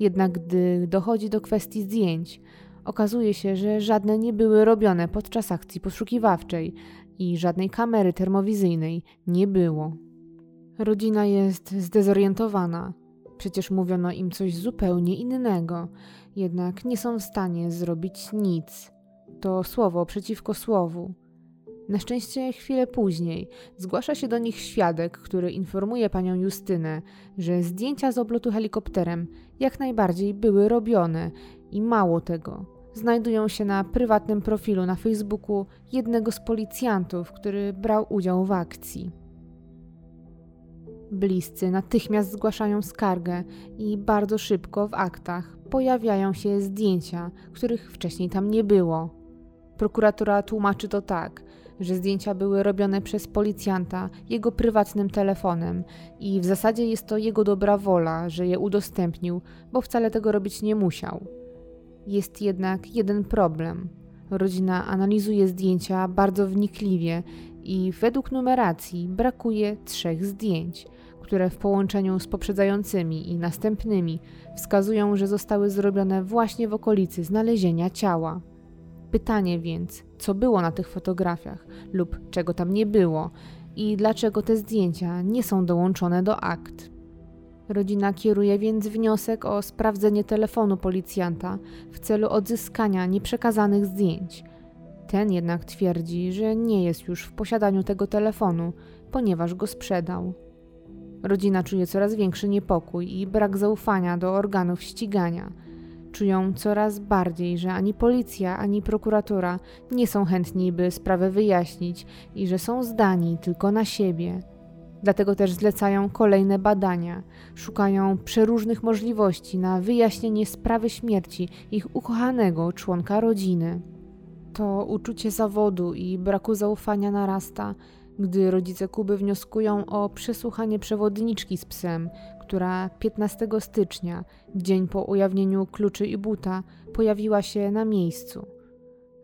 Jednak gdy dochodzi do kwestii zdjęć, okazuje się, że żadne nie były robione podczas akcji poszukiwawczej i żadnej kamery termowizyjnej nie było. Rodzina jest zdezorientowana. Przecież mówiono im coś zupełnie innego, jednak nie są w stanie zrobić nic. To słowo przeciwko słowu. Na szczęście chwilę później zgłasza się do nich świadek, który informuje panią Justynę, że zdjęcia z oblotu helikopterem jak najbardziej były robione i mało tego, znajdują się na prywatnym profilu na Facebooku jednego z policjantów, który brał udział w akcji. Bliscy natychmiast zgłaszają skargę i bardzo szybko w aktach pojawiają się zdjęcia, których wcześniej tam nie było. Prokuratura tłumaczy to tak, że zdjęcia były robione przez policjanta jego prywatnym telefonem i w zasadzie jest to jego dobra wola, że je udostępnił, bo wcale tego robić nie musiał. Jest jednak jeden problem. Rodzina analizuje zdjęcia bardzo wnikliwie i według numeracji brakuje trzech zdjęć, które w połączeniu z poprzedzającymi i następnymi wskazują, że zostały zrobione właśnie w okolicy znalezienia ciała. Pytanie więc, co było na tych fotografiach lub czego tam nie było i dlaczego te zdjęcia nie są dołączone do akt. Rodzina kieruje więc wniosek o sprawdzenie telefonu policjanta w celu odzyskania nieprzekazanych zdjęć. Ten jednak twierdzi, że nie jest już w posiadaniu tego telefonu, ponieważ go sprzedał. Rodzina czuje coraz większy niepokój i brak zaufania do organów ścigania. Czują coraz bardziej, że ani policja, ani prokuratura nie są chętni, by sprawę wyjaśnić i że są zdani tylko na siebie. Dlatego też zlecają kolejne badania, szukają przeróżnych możliwości na wyjaśnienie sprawy śmierci ich ukochanego członka rodziny. To uczucie zawodu i braku zaufania narasta, gdy rodzice Kuby wnioskują o przesłuchanie przewodniczki z psem, która 15 stycznia, dzień po ujawnieniu kluczy i buta, pojawiła się na miejscu.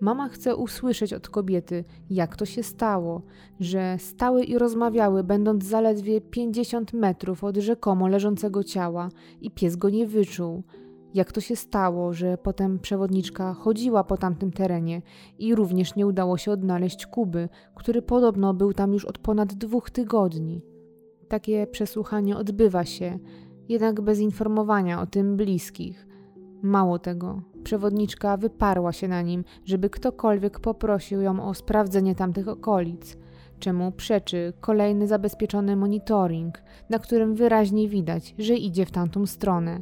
Mama chce usłyszeć od kobiety, jak to się stało, że stały i rozmawiały, będąc zaledwie 50 metrów od rzekomo leżącego ciała i pies go nie wyczuł. Jak to się stało, że potem przewodniczka chodziła po tamtym terenie i również nie udało się odnaleźć Kuby, który podobno był tam już od ponad dwóch tygodni. Takie przesłuchanie odbywa się, jednak bez informowania o tym bliskich. Mało tego, przewodniczka wyparła się na nim, żeby ktokolwiek poprosił ją o sprawdzenie tamtych okolic, czemu przeczy kolejny zabezpieczony monitoring, na którym wyraźnie widać, że idzie w tamtą stronę.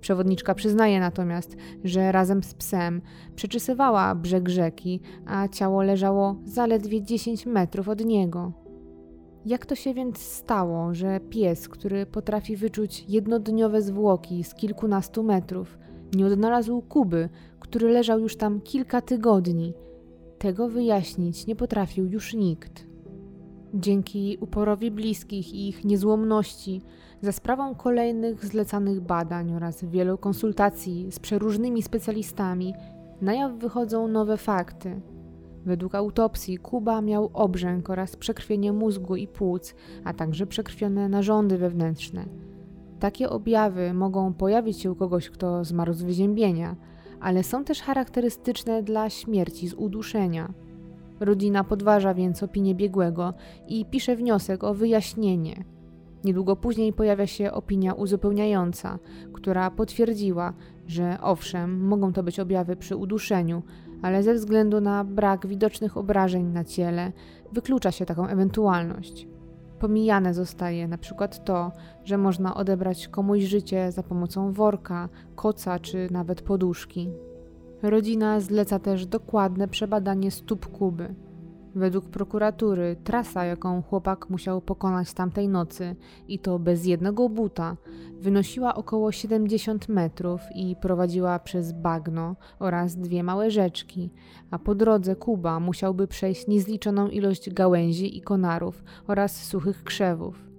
Przewodniczka przyznaje natomiast, że razem z psem przeczysywała brzeg rzeki, a ciało leżało zaledwie 10 metrów od niego. Jak to się więc stało, że pies, który potrafi wyczuć jednodniowe zwłoki z kilkunastu metrów, nie odnalazł Kuby, który leżał już tam kilka tygodni? Tego wyjaśnić nie potrafił już nikt. Dzięki uporowi bliskich i ich niezłomności, za sprawą kolejnych zlecanych badań oraz wielu konsultacji z przeróżnymi specjalistami, na jaw wychodzą nowe fakty. Według autopsji Kuba miał obrzęk oraz przekrwienie mózgu i płuc, a także przekrwione narządy wewnętrzne. Takie objawy mogą pojawić się u kogoś, kto zmarł z wyziębienia, ale są też charakterystyczne dla śmierci z uduszenia. Rodzina podważa więc opinię biegłego i pisze wniosek o wyjaśnienie. Niedługo później pojawia się opinia uzupełniająca, która potwierdziła, że owszem, mogą to być objawy przy uduszeniu, ale ze względu na brak widocznych obrażeń na ciele wyklucza się taką ewentualność. Pomijane zostaje na przykład to, że można odebrać komuś życie za pomocą worka, koca czy nawet poduszki. Rodzina zleca też dokładne przebadanie stóp Kuby. Według prokuratury trasa, jaką chłopak musiał pokonać tamtej nocy, i to bez jednego buta, wynosiła około 70 metrów i prowadziła przez bagno oraz dwie małe rzeczki, a po drodze Kuba musiałby przejść niezliczoną ilość gałęzi i konarów oraz suchych krzewów.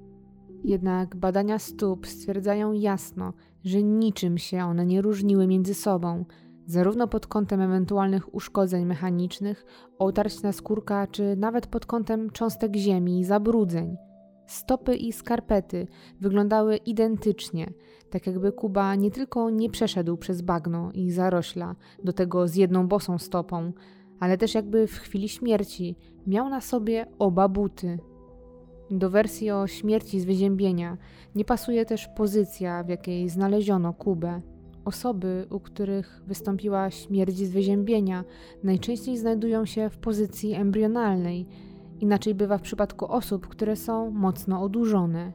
Jednak badania stóp stwierdzają jasno, że niczym się one nie różniły między sobą, zarówno pod kątem ewentualnych uszkodzeń mechanicznych, otarć na skórka, czy nawet pod kątem cząstek ziemi i zabrudzeń. Stopy i skarpety wyglądały identycznie, tak jakby Kuba nie tylko nie przeszedł przez bagno i zarośla, do tego z jedną bosą stopą, ale też jakby w chwili śmierci miał na sobie oba buty. Do wersji o śmierci z wyziębienia nie pasuje też pozycja, w jakiej znaleziono Kubę. Osoby, u których wystąpiła śmierć z wyziębienia, najczęściej znajdują się w pozycji embrionalnej. Inaczej bywa w przypadku osób, które są mocno odurzone.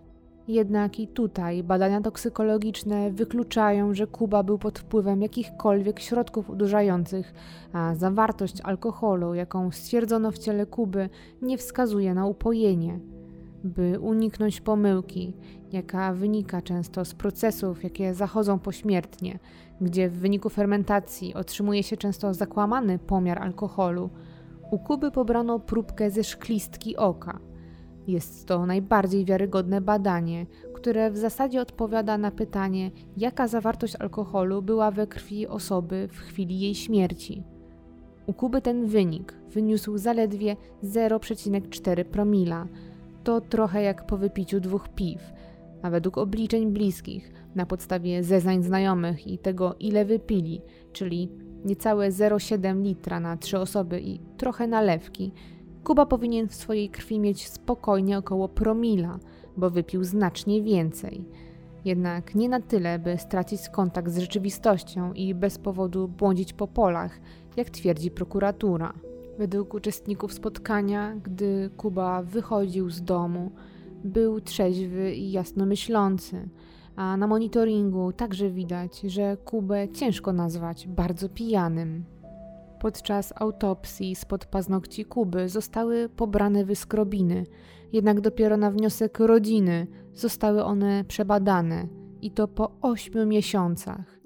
Jednak i tutaj badania toksykologiczne wykluczają, że Kuba był pod wpływem jakichkolwiek środków udurzających, a zawartość alkoholu, jaką stwierdzono w ciele Kuby, nie wskazuje na upojenie by uniknąć pomyłki, jaka wynika często z procesów, jakie zachodzą pośmiertnie, gdzie w wyniku fermentacji otrzymuje się często zakłamany pomiar alkoholu. U Kuby pobrano próbkę ze szklistki oka. Jest to najbardziej wiarygodne badanie, które w zasadzie odpowiada na pytanie, jaka zawartość alkoholu była we krwi osoby w chwili jej śmierci. U Kuby ten wynik wyniósł zaledwie 0,4 promila, to trochę jak po wypiciu dwóch piw, a według obliczeń bliskich, na podstawie zeznań znajomych i tego, ile wypili, czyli niecałe 0,7 litra na trzy osoby i trochę nalewki, Kuba powinien w swojej krwi mieć spokojnie około promila, bo wypił znacznie więcej. Jednak nie na tyle, by stracić kontakt z rzeczywistością i bez powodu błądzić po polach, jak twierdzi prokuratura. Według uczestników spotkania, gdy Kuba wychodził z domu, był trzeźwy i jasnomyślący, a na monitoringu także widać, że Kubę ciężko nazwać bardzo pijanym. Podczas autopsji spod paznokci Kuby zostały pobrane wyskrobiny, jednak dopiero na wniosek rodziny zostały one przebadane i to po ośmiu miesiącach.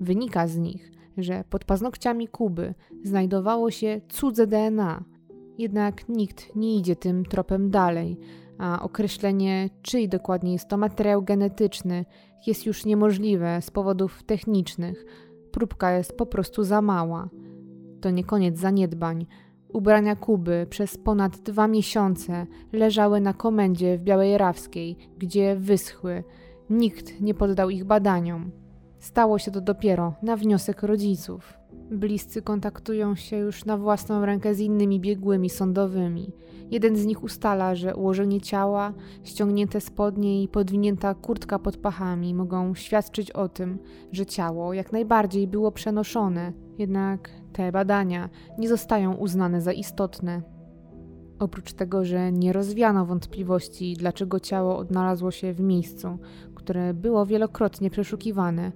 Wynika z nich, że pod paznokciami Kuby znajdowało się cudze DNA. Jednak nikt nie idzie tym tropem dalej, a określenie, czyj dokładnie jest to materiał genetyczny, jest już niemożliwe z powodów technicznych. Próbka jest po prostu za mała. To nie koniec zaniedbań. Ubrania Kuby przez ponad dwa miesiące leżały na komendzie w Białej Rawskiej, gdzie wyschły. Nikt nie poddał ich badaniom. Stało się to dopiero na wniosek rodziców. Bliscy kontaktują się już na własną rękę z innymi biegłymi sądowymi. Jeden z nich ustala, że ułożenie ciała, ściągnięte spodnie i podwinięta kurtka pod pachami mogą świadczyć o tym, że ciało jak najbardziej było przenoszone, jednak te badania nie zostają uznane za istotne. Oprócz tego, że nie rozwiano wątpliwości, dlaczego ciało odnalazło się w miejscu, które było wielokrotnie przeszukiwane,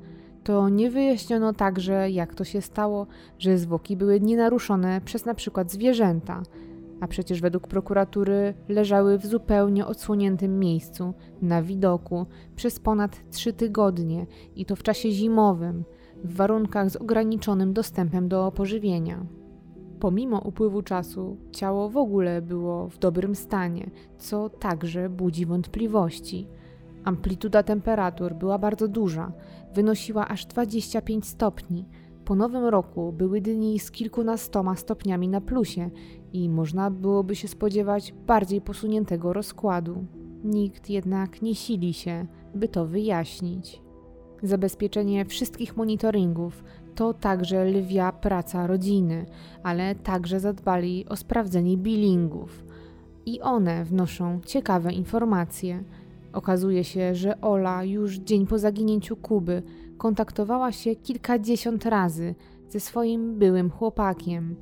to nie wyjaśniono także, jak to się stało, że zwłoki były nienaruszone przez na przykład zwierzęta, a przecież według prokuratury leżały w zupełnie odsłoniętym miejscu, na widoku, przez ponad trzy tygodnie i to w czasie zimowym, w warunkach z ograniczonym dostępem do pożywienia. Pomimo upływu czasu, ciało w ogóle było w dobrym stanie, co także budzi wątpliwości. Amplituda temperatur była bardzo duża, wynosiła aż 25 stopni. Po nowym roku były dni z kilkunastoma stopniami na plusie i można byłoby się spodziewać bardziej posuniętego rozkładu. Nikt jednak nie sili się, by to wyjaśnić. Zabezpieczenie wszystkich monitoringów to także lwia praca rodziny, ale także zadbali o sprawdzenie billingów. I one wnoszą ciekawe informacje – Okazuje się, że Ola już dzień po zaginięciu Kuby kontaktowała się kilkadziesiąt razy ze swoim byłym chłopakiem.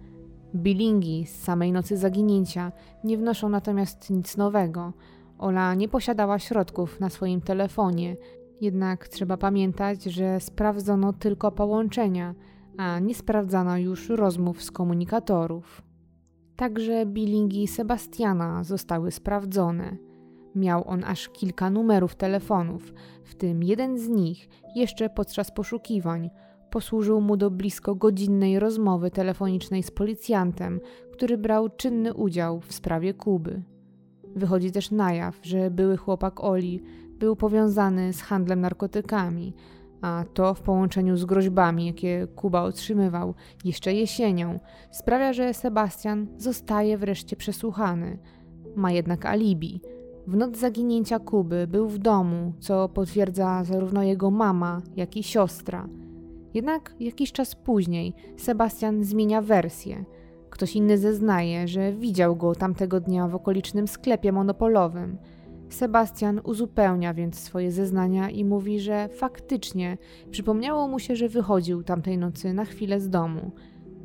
Bilingi z samej nocy zaginięcia nie wnoszą natomiast nic nowego. Ola nie posiadała środków na swoim telefonie, jednak trzeba pamiętać, że sprawdzono tylko połączenia, a nie sprawdzano już rozmów z komunikatorów. Także bilingi Sebastiana zostały sprawdzone. Miał on aż kilka numerów telefonów, w tym jeden z nich, jeszcze podczas poszukiwań, posłużył mu do blisko godzinnej rozmowy telefonicznej z policjantem, który brał czynny udział w sprawie Kuby. Wychodzi też na jaw, że były chłopak Oli był powiązany z handlem narkotykami, a to w połączeniu z groźbami, jakie Kuba otrzymywał jeszcze jesienią, sprawia, że Sebastian zostaje wreszcie przesłuchany. Ma jednak alibi. W noc zaginięcia Kuby był w domu, co potwierdza zarówno jego mama, jak i siostra. Jednak jakiś czas później Sebastian zmienia wersję. Ktoś inny zeznaje, że widział go tamtego dnia w okolicznym sklepie monopolowym – Sebastian uzupełnia więc swoje zeznania i mówi, że faktycznie przypomniało mu się, że wychodził tamtej nocy na chwilę z domu.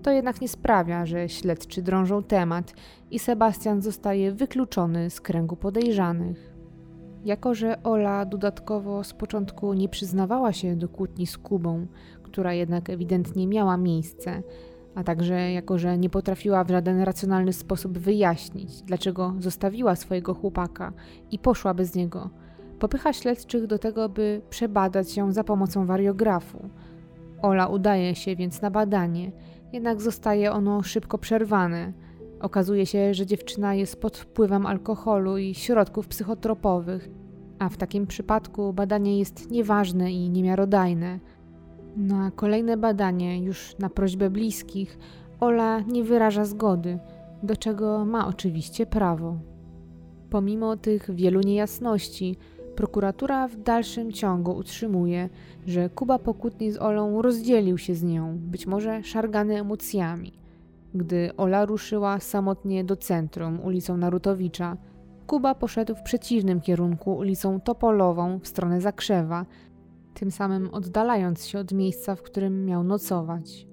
To jednak nie sprawia, że śledczy drążą temat i Sebastian zostaje wykluczony z kręgu podejrzanych. Jako, że Ola dodatkowo z początku nie przyznawała się do kłótni z Kubą, która jednak ewidentnie miała miejsce, a także jako, że nie potrafiła w żaden racjonalny sposób wyjaśnić, dlaczego zostawiła swojego chłopaka i poszła bez niego. Popycha śledczych do tego, by przebadać ją za pomocą wariografu. Ola udaje się więc na badanie, jednak zostaje ono szybko przerwane. Okazuje się, że dziewczyna jest pod wpływem alkoholu i środków psychotropowych, a w takim przypadku badanie jest nieważne i niemiarodajne. Na kolejne badanie, już na prośbę bliskich, Ola nie wyraża zgody, do czego ma oczywiście prawo. Pomimo tych wielu niejasności, prokuratura w dalszym ciągu utrzymuje, że Kuba po kłótni z Olą rozdzielił się z nią, być może szargany emocjami. Gdy Ola ruszyła samotnie do centrum ulicą Narutowicza, Kuba poszedł w przeciwnym kierunku ulicą Topolową w stronę Zakrzewa, tym samym oddalając się od miejsca, w którym miał nocować.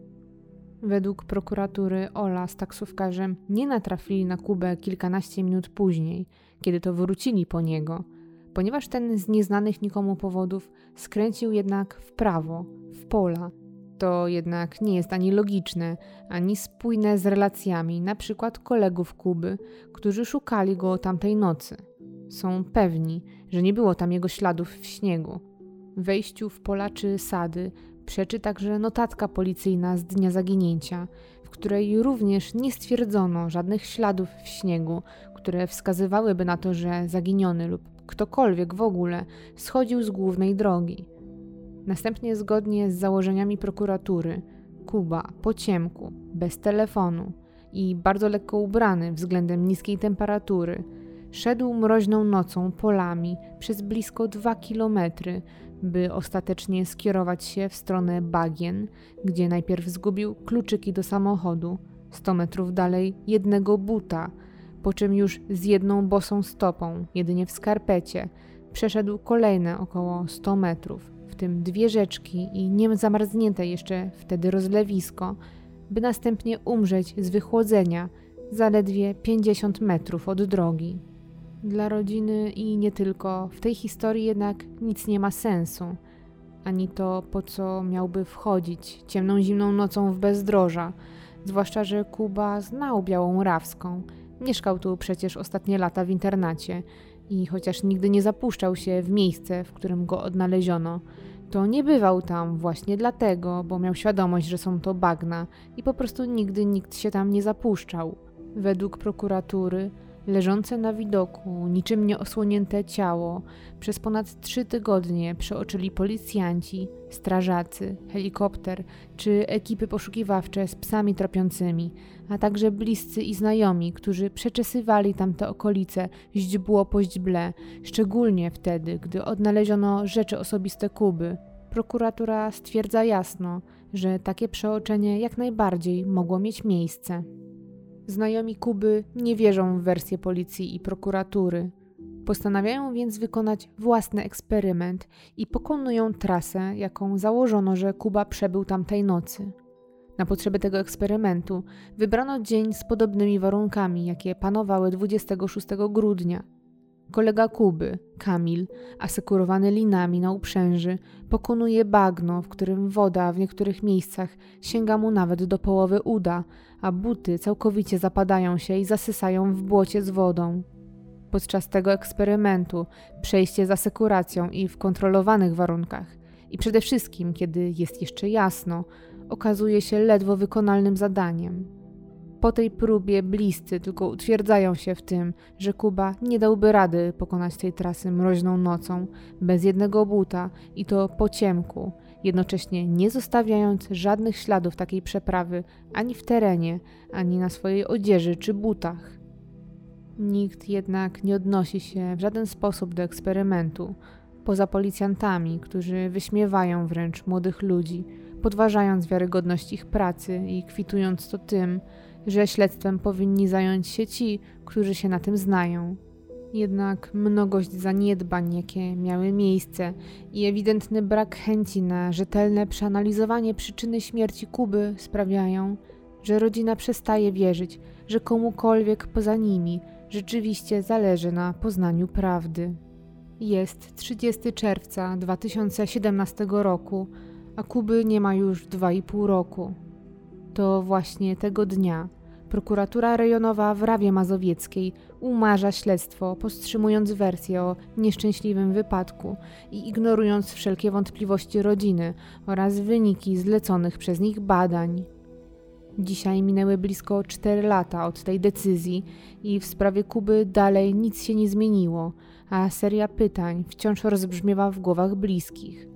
Według prokuratury Ola z taksówkarzem nie natrafili na Kubę kilkanaście minut później, kiedy to wrócili po niego, ponieważ ten z nieznanych nikomu powodów skręcił jednak w prawo, w pola. To jednak nie jest ani logiczne, ani spójne z relacjami na przykład kolegów Kuby, którzy szukali go tamtej nocy. Są pewni, że nie było tam jego śladów w śniegu, wejściu w pola czy sady przeczy także notatka policyjna z dnia zaginięcia, w której również nie stwierdzono żadnych śladów w śniegu, które wskazywałyby na to, że zaginiony lub ktokolwiek w ogóle schodził z głównej drogi. Następnie, zgodnie z założeniami prokuratury, Kuba po ciemku, bez telefonu i bardzo lekko ubrany względem niskiej temperatury, szedł mroźną nocą polami przez blisko dwa kilometry by ostatecznie skierować się w stronę bagien, gdzie najpierw zgubił kluczyki do samochodu, 100 metrów dalej jednego buta, po czym już z jedną bosą stopą, jedynie w skarpecie, przeszedł kolejne około 100 metrów, w tym dwie rzeczki i nie zamarznięte jeszcze wtedy rozlewisko, by następnie umrzeć z wychłodzenia zaledwie 50 metrów od drogi. Dla rodziny i nie tylko w tej historii jednak nic nie ma sensu. Ani to, po co miałby wchodzić ciemną zimną nocą w bezdroża, zwłaszcza, że Kuba znał Białą Rawską. Mieszkał tu przecież ostatnie lata w internacie i chociaż nigdy nie zapuszczał się w miejsce, w którym go odnaleziono, to nie bywał tam właśnie dlatego, bo miał świadomość, że są to bagna i po prostu nigdy nikt się tam nie zapuszczał. Według prokuratury leżące na widoku, niczym nieosłonięte ciało, przez ponad trzy tygodnie przeoczyli policjanci, strażacy, helikopter czy ekipy poszukiwawcze z psami tropiącymi, a także bliscy i znajomi, którzy przeczesywali tamte okolice źdźbło po źdźble, szczególnie wtedy, gdy odnaleziono rzeczy osobiste Kuby. Prokuratura stwierdza jasno, że takie przeoczenie jak najbardziej mogło mieć miejsce. Znajomi Kuby nie wierzą w wersję policji i prokuratury. Postanawiają więc wykonać własny eksperyment i pokonują trasę, jaką założono, że Kuba przebył tamtej nocy. Na potrzeby tego eksperymentu wybrano dzień z podobnymi warunkami, jakie panowały 26 grudnia – Kolega Kuby, Kamil, asekurowany linami na uprzęży, pokonuje bagno, w którym woda w niektórych miejscach sięga mu nawet do połowy uda, a buty całkowicie zapadają się i zasysają w błocie z wodą. Podczas tego eksperymentu przejście z asekuracją i w kontrolowanych warunkach, i przede wszystkim kiedy jest jeszcze jasno, okazuje się ledwo wykonalnym zadaniem. Po tej próbie bliscy tylko utwierdzają się w tym, że Kuba nie dałby rady pokonać tej trasy mroźną nocą, bez jednego buta i to po ciemku, jednocześnie nie zostawiając żadnych śladów takiej przeprawy ani w terenie, ani na swojej odzieży czy butach. Nikt jednak nie odnosi się w żaden sposób do eksperymentu, poza policjantami, którzy wyśmiewają wręcz młodych ludzi, podważając wiarygodność ich pracy i kwitując to tym, że śledztwem powinni zająć się ci, którzy się na tym znają. Jednak mnogość zaniedbań, jakie miały miejsce i ewidentny brak chęci na rzetelne przeanalizowanie przyczyny śmierci Kuby sprawiają, że rodzina przestaje wierzyć, że komukolwiek poza nimi rzeczywiście zależy na poznaniu prawdy. Jest 30 czerwca 2017 roku, a Kuby nie ma już 2,5 roku. To właśnie tego dnia prokuratura rejonowa w Rawie Mazowieckiej umarza śledztwo, powstrzymując wersję o nieszczęśliwym wypadku i ignorując wszelkie wątpliwości rodziny oraz wyniki zleconych przez nich badań. Dzisiaj minęły blisko 4 lata od tej decyzji i w sprawie Kuby dalej nic się nie zmieniło, a seria pytań wciąż rozbrzmiewa w głowach bliskich.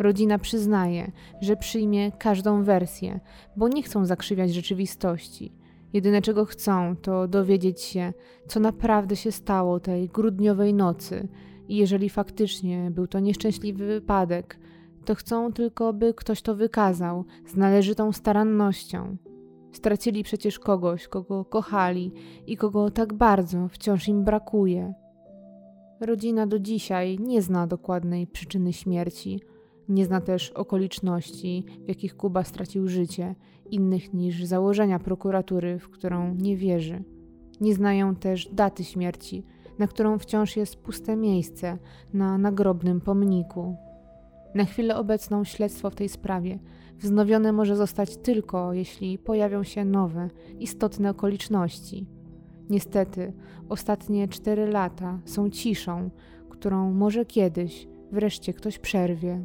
Rodzina przyznaje, że przyjmie każdą wersję, bo nie chcą zakrzywiać rzeczywistości. Jedyne czego chcą, to dowiedzieć się, co naprawdę się stało tej grudniowej nocy i jeżeli faktycznie był to nieszczęśliwy wypadek, to chcą tylko, by ktoś to wykazał z należytą starannością. Stracili przecież kogoś, kogo kochali i kogo tak bardzo wciąż im brakuje. Rodzina do dzisiaj nie zna dokładnej przyczyny śmierci, nie zna też okoliczności, w jakich Kuba stracił życie, innych niż założenia prokuratury, w którą nie wierzy. Nie znają też daty śmierci, na którą wciąż jest puste miejsce na nagrobnym pomniku. Na chwilę obecną śledztwo w tej sprawie wznowione może zostać tylko, jeśli pojawią się nowe, istotne okoliczności. Niestety, ostatnie cztery lata są ciszą, którą może kiedyś wreszcie ktoś przerwie.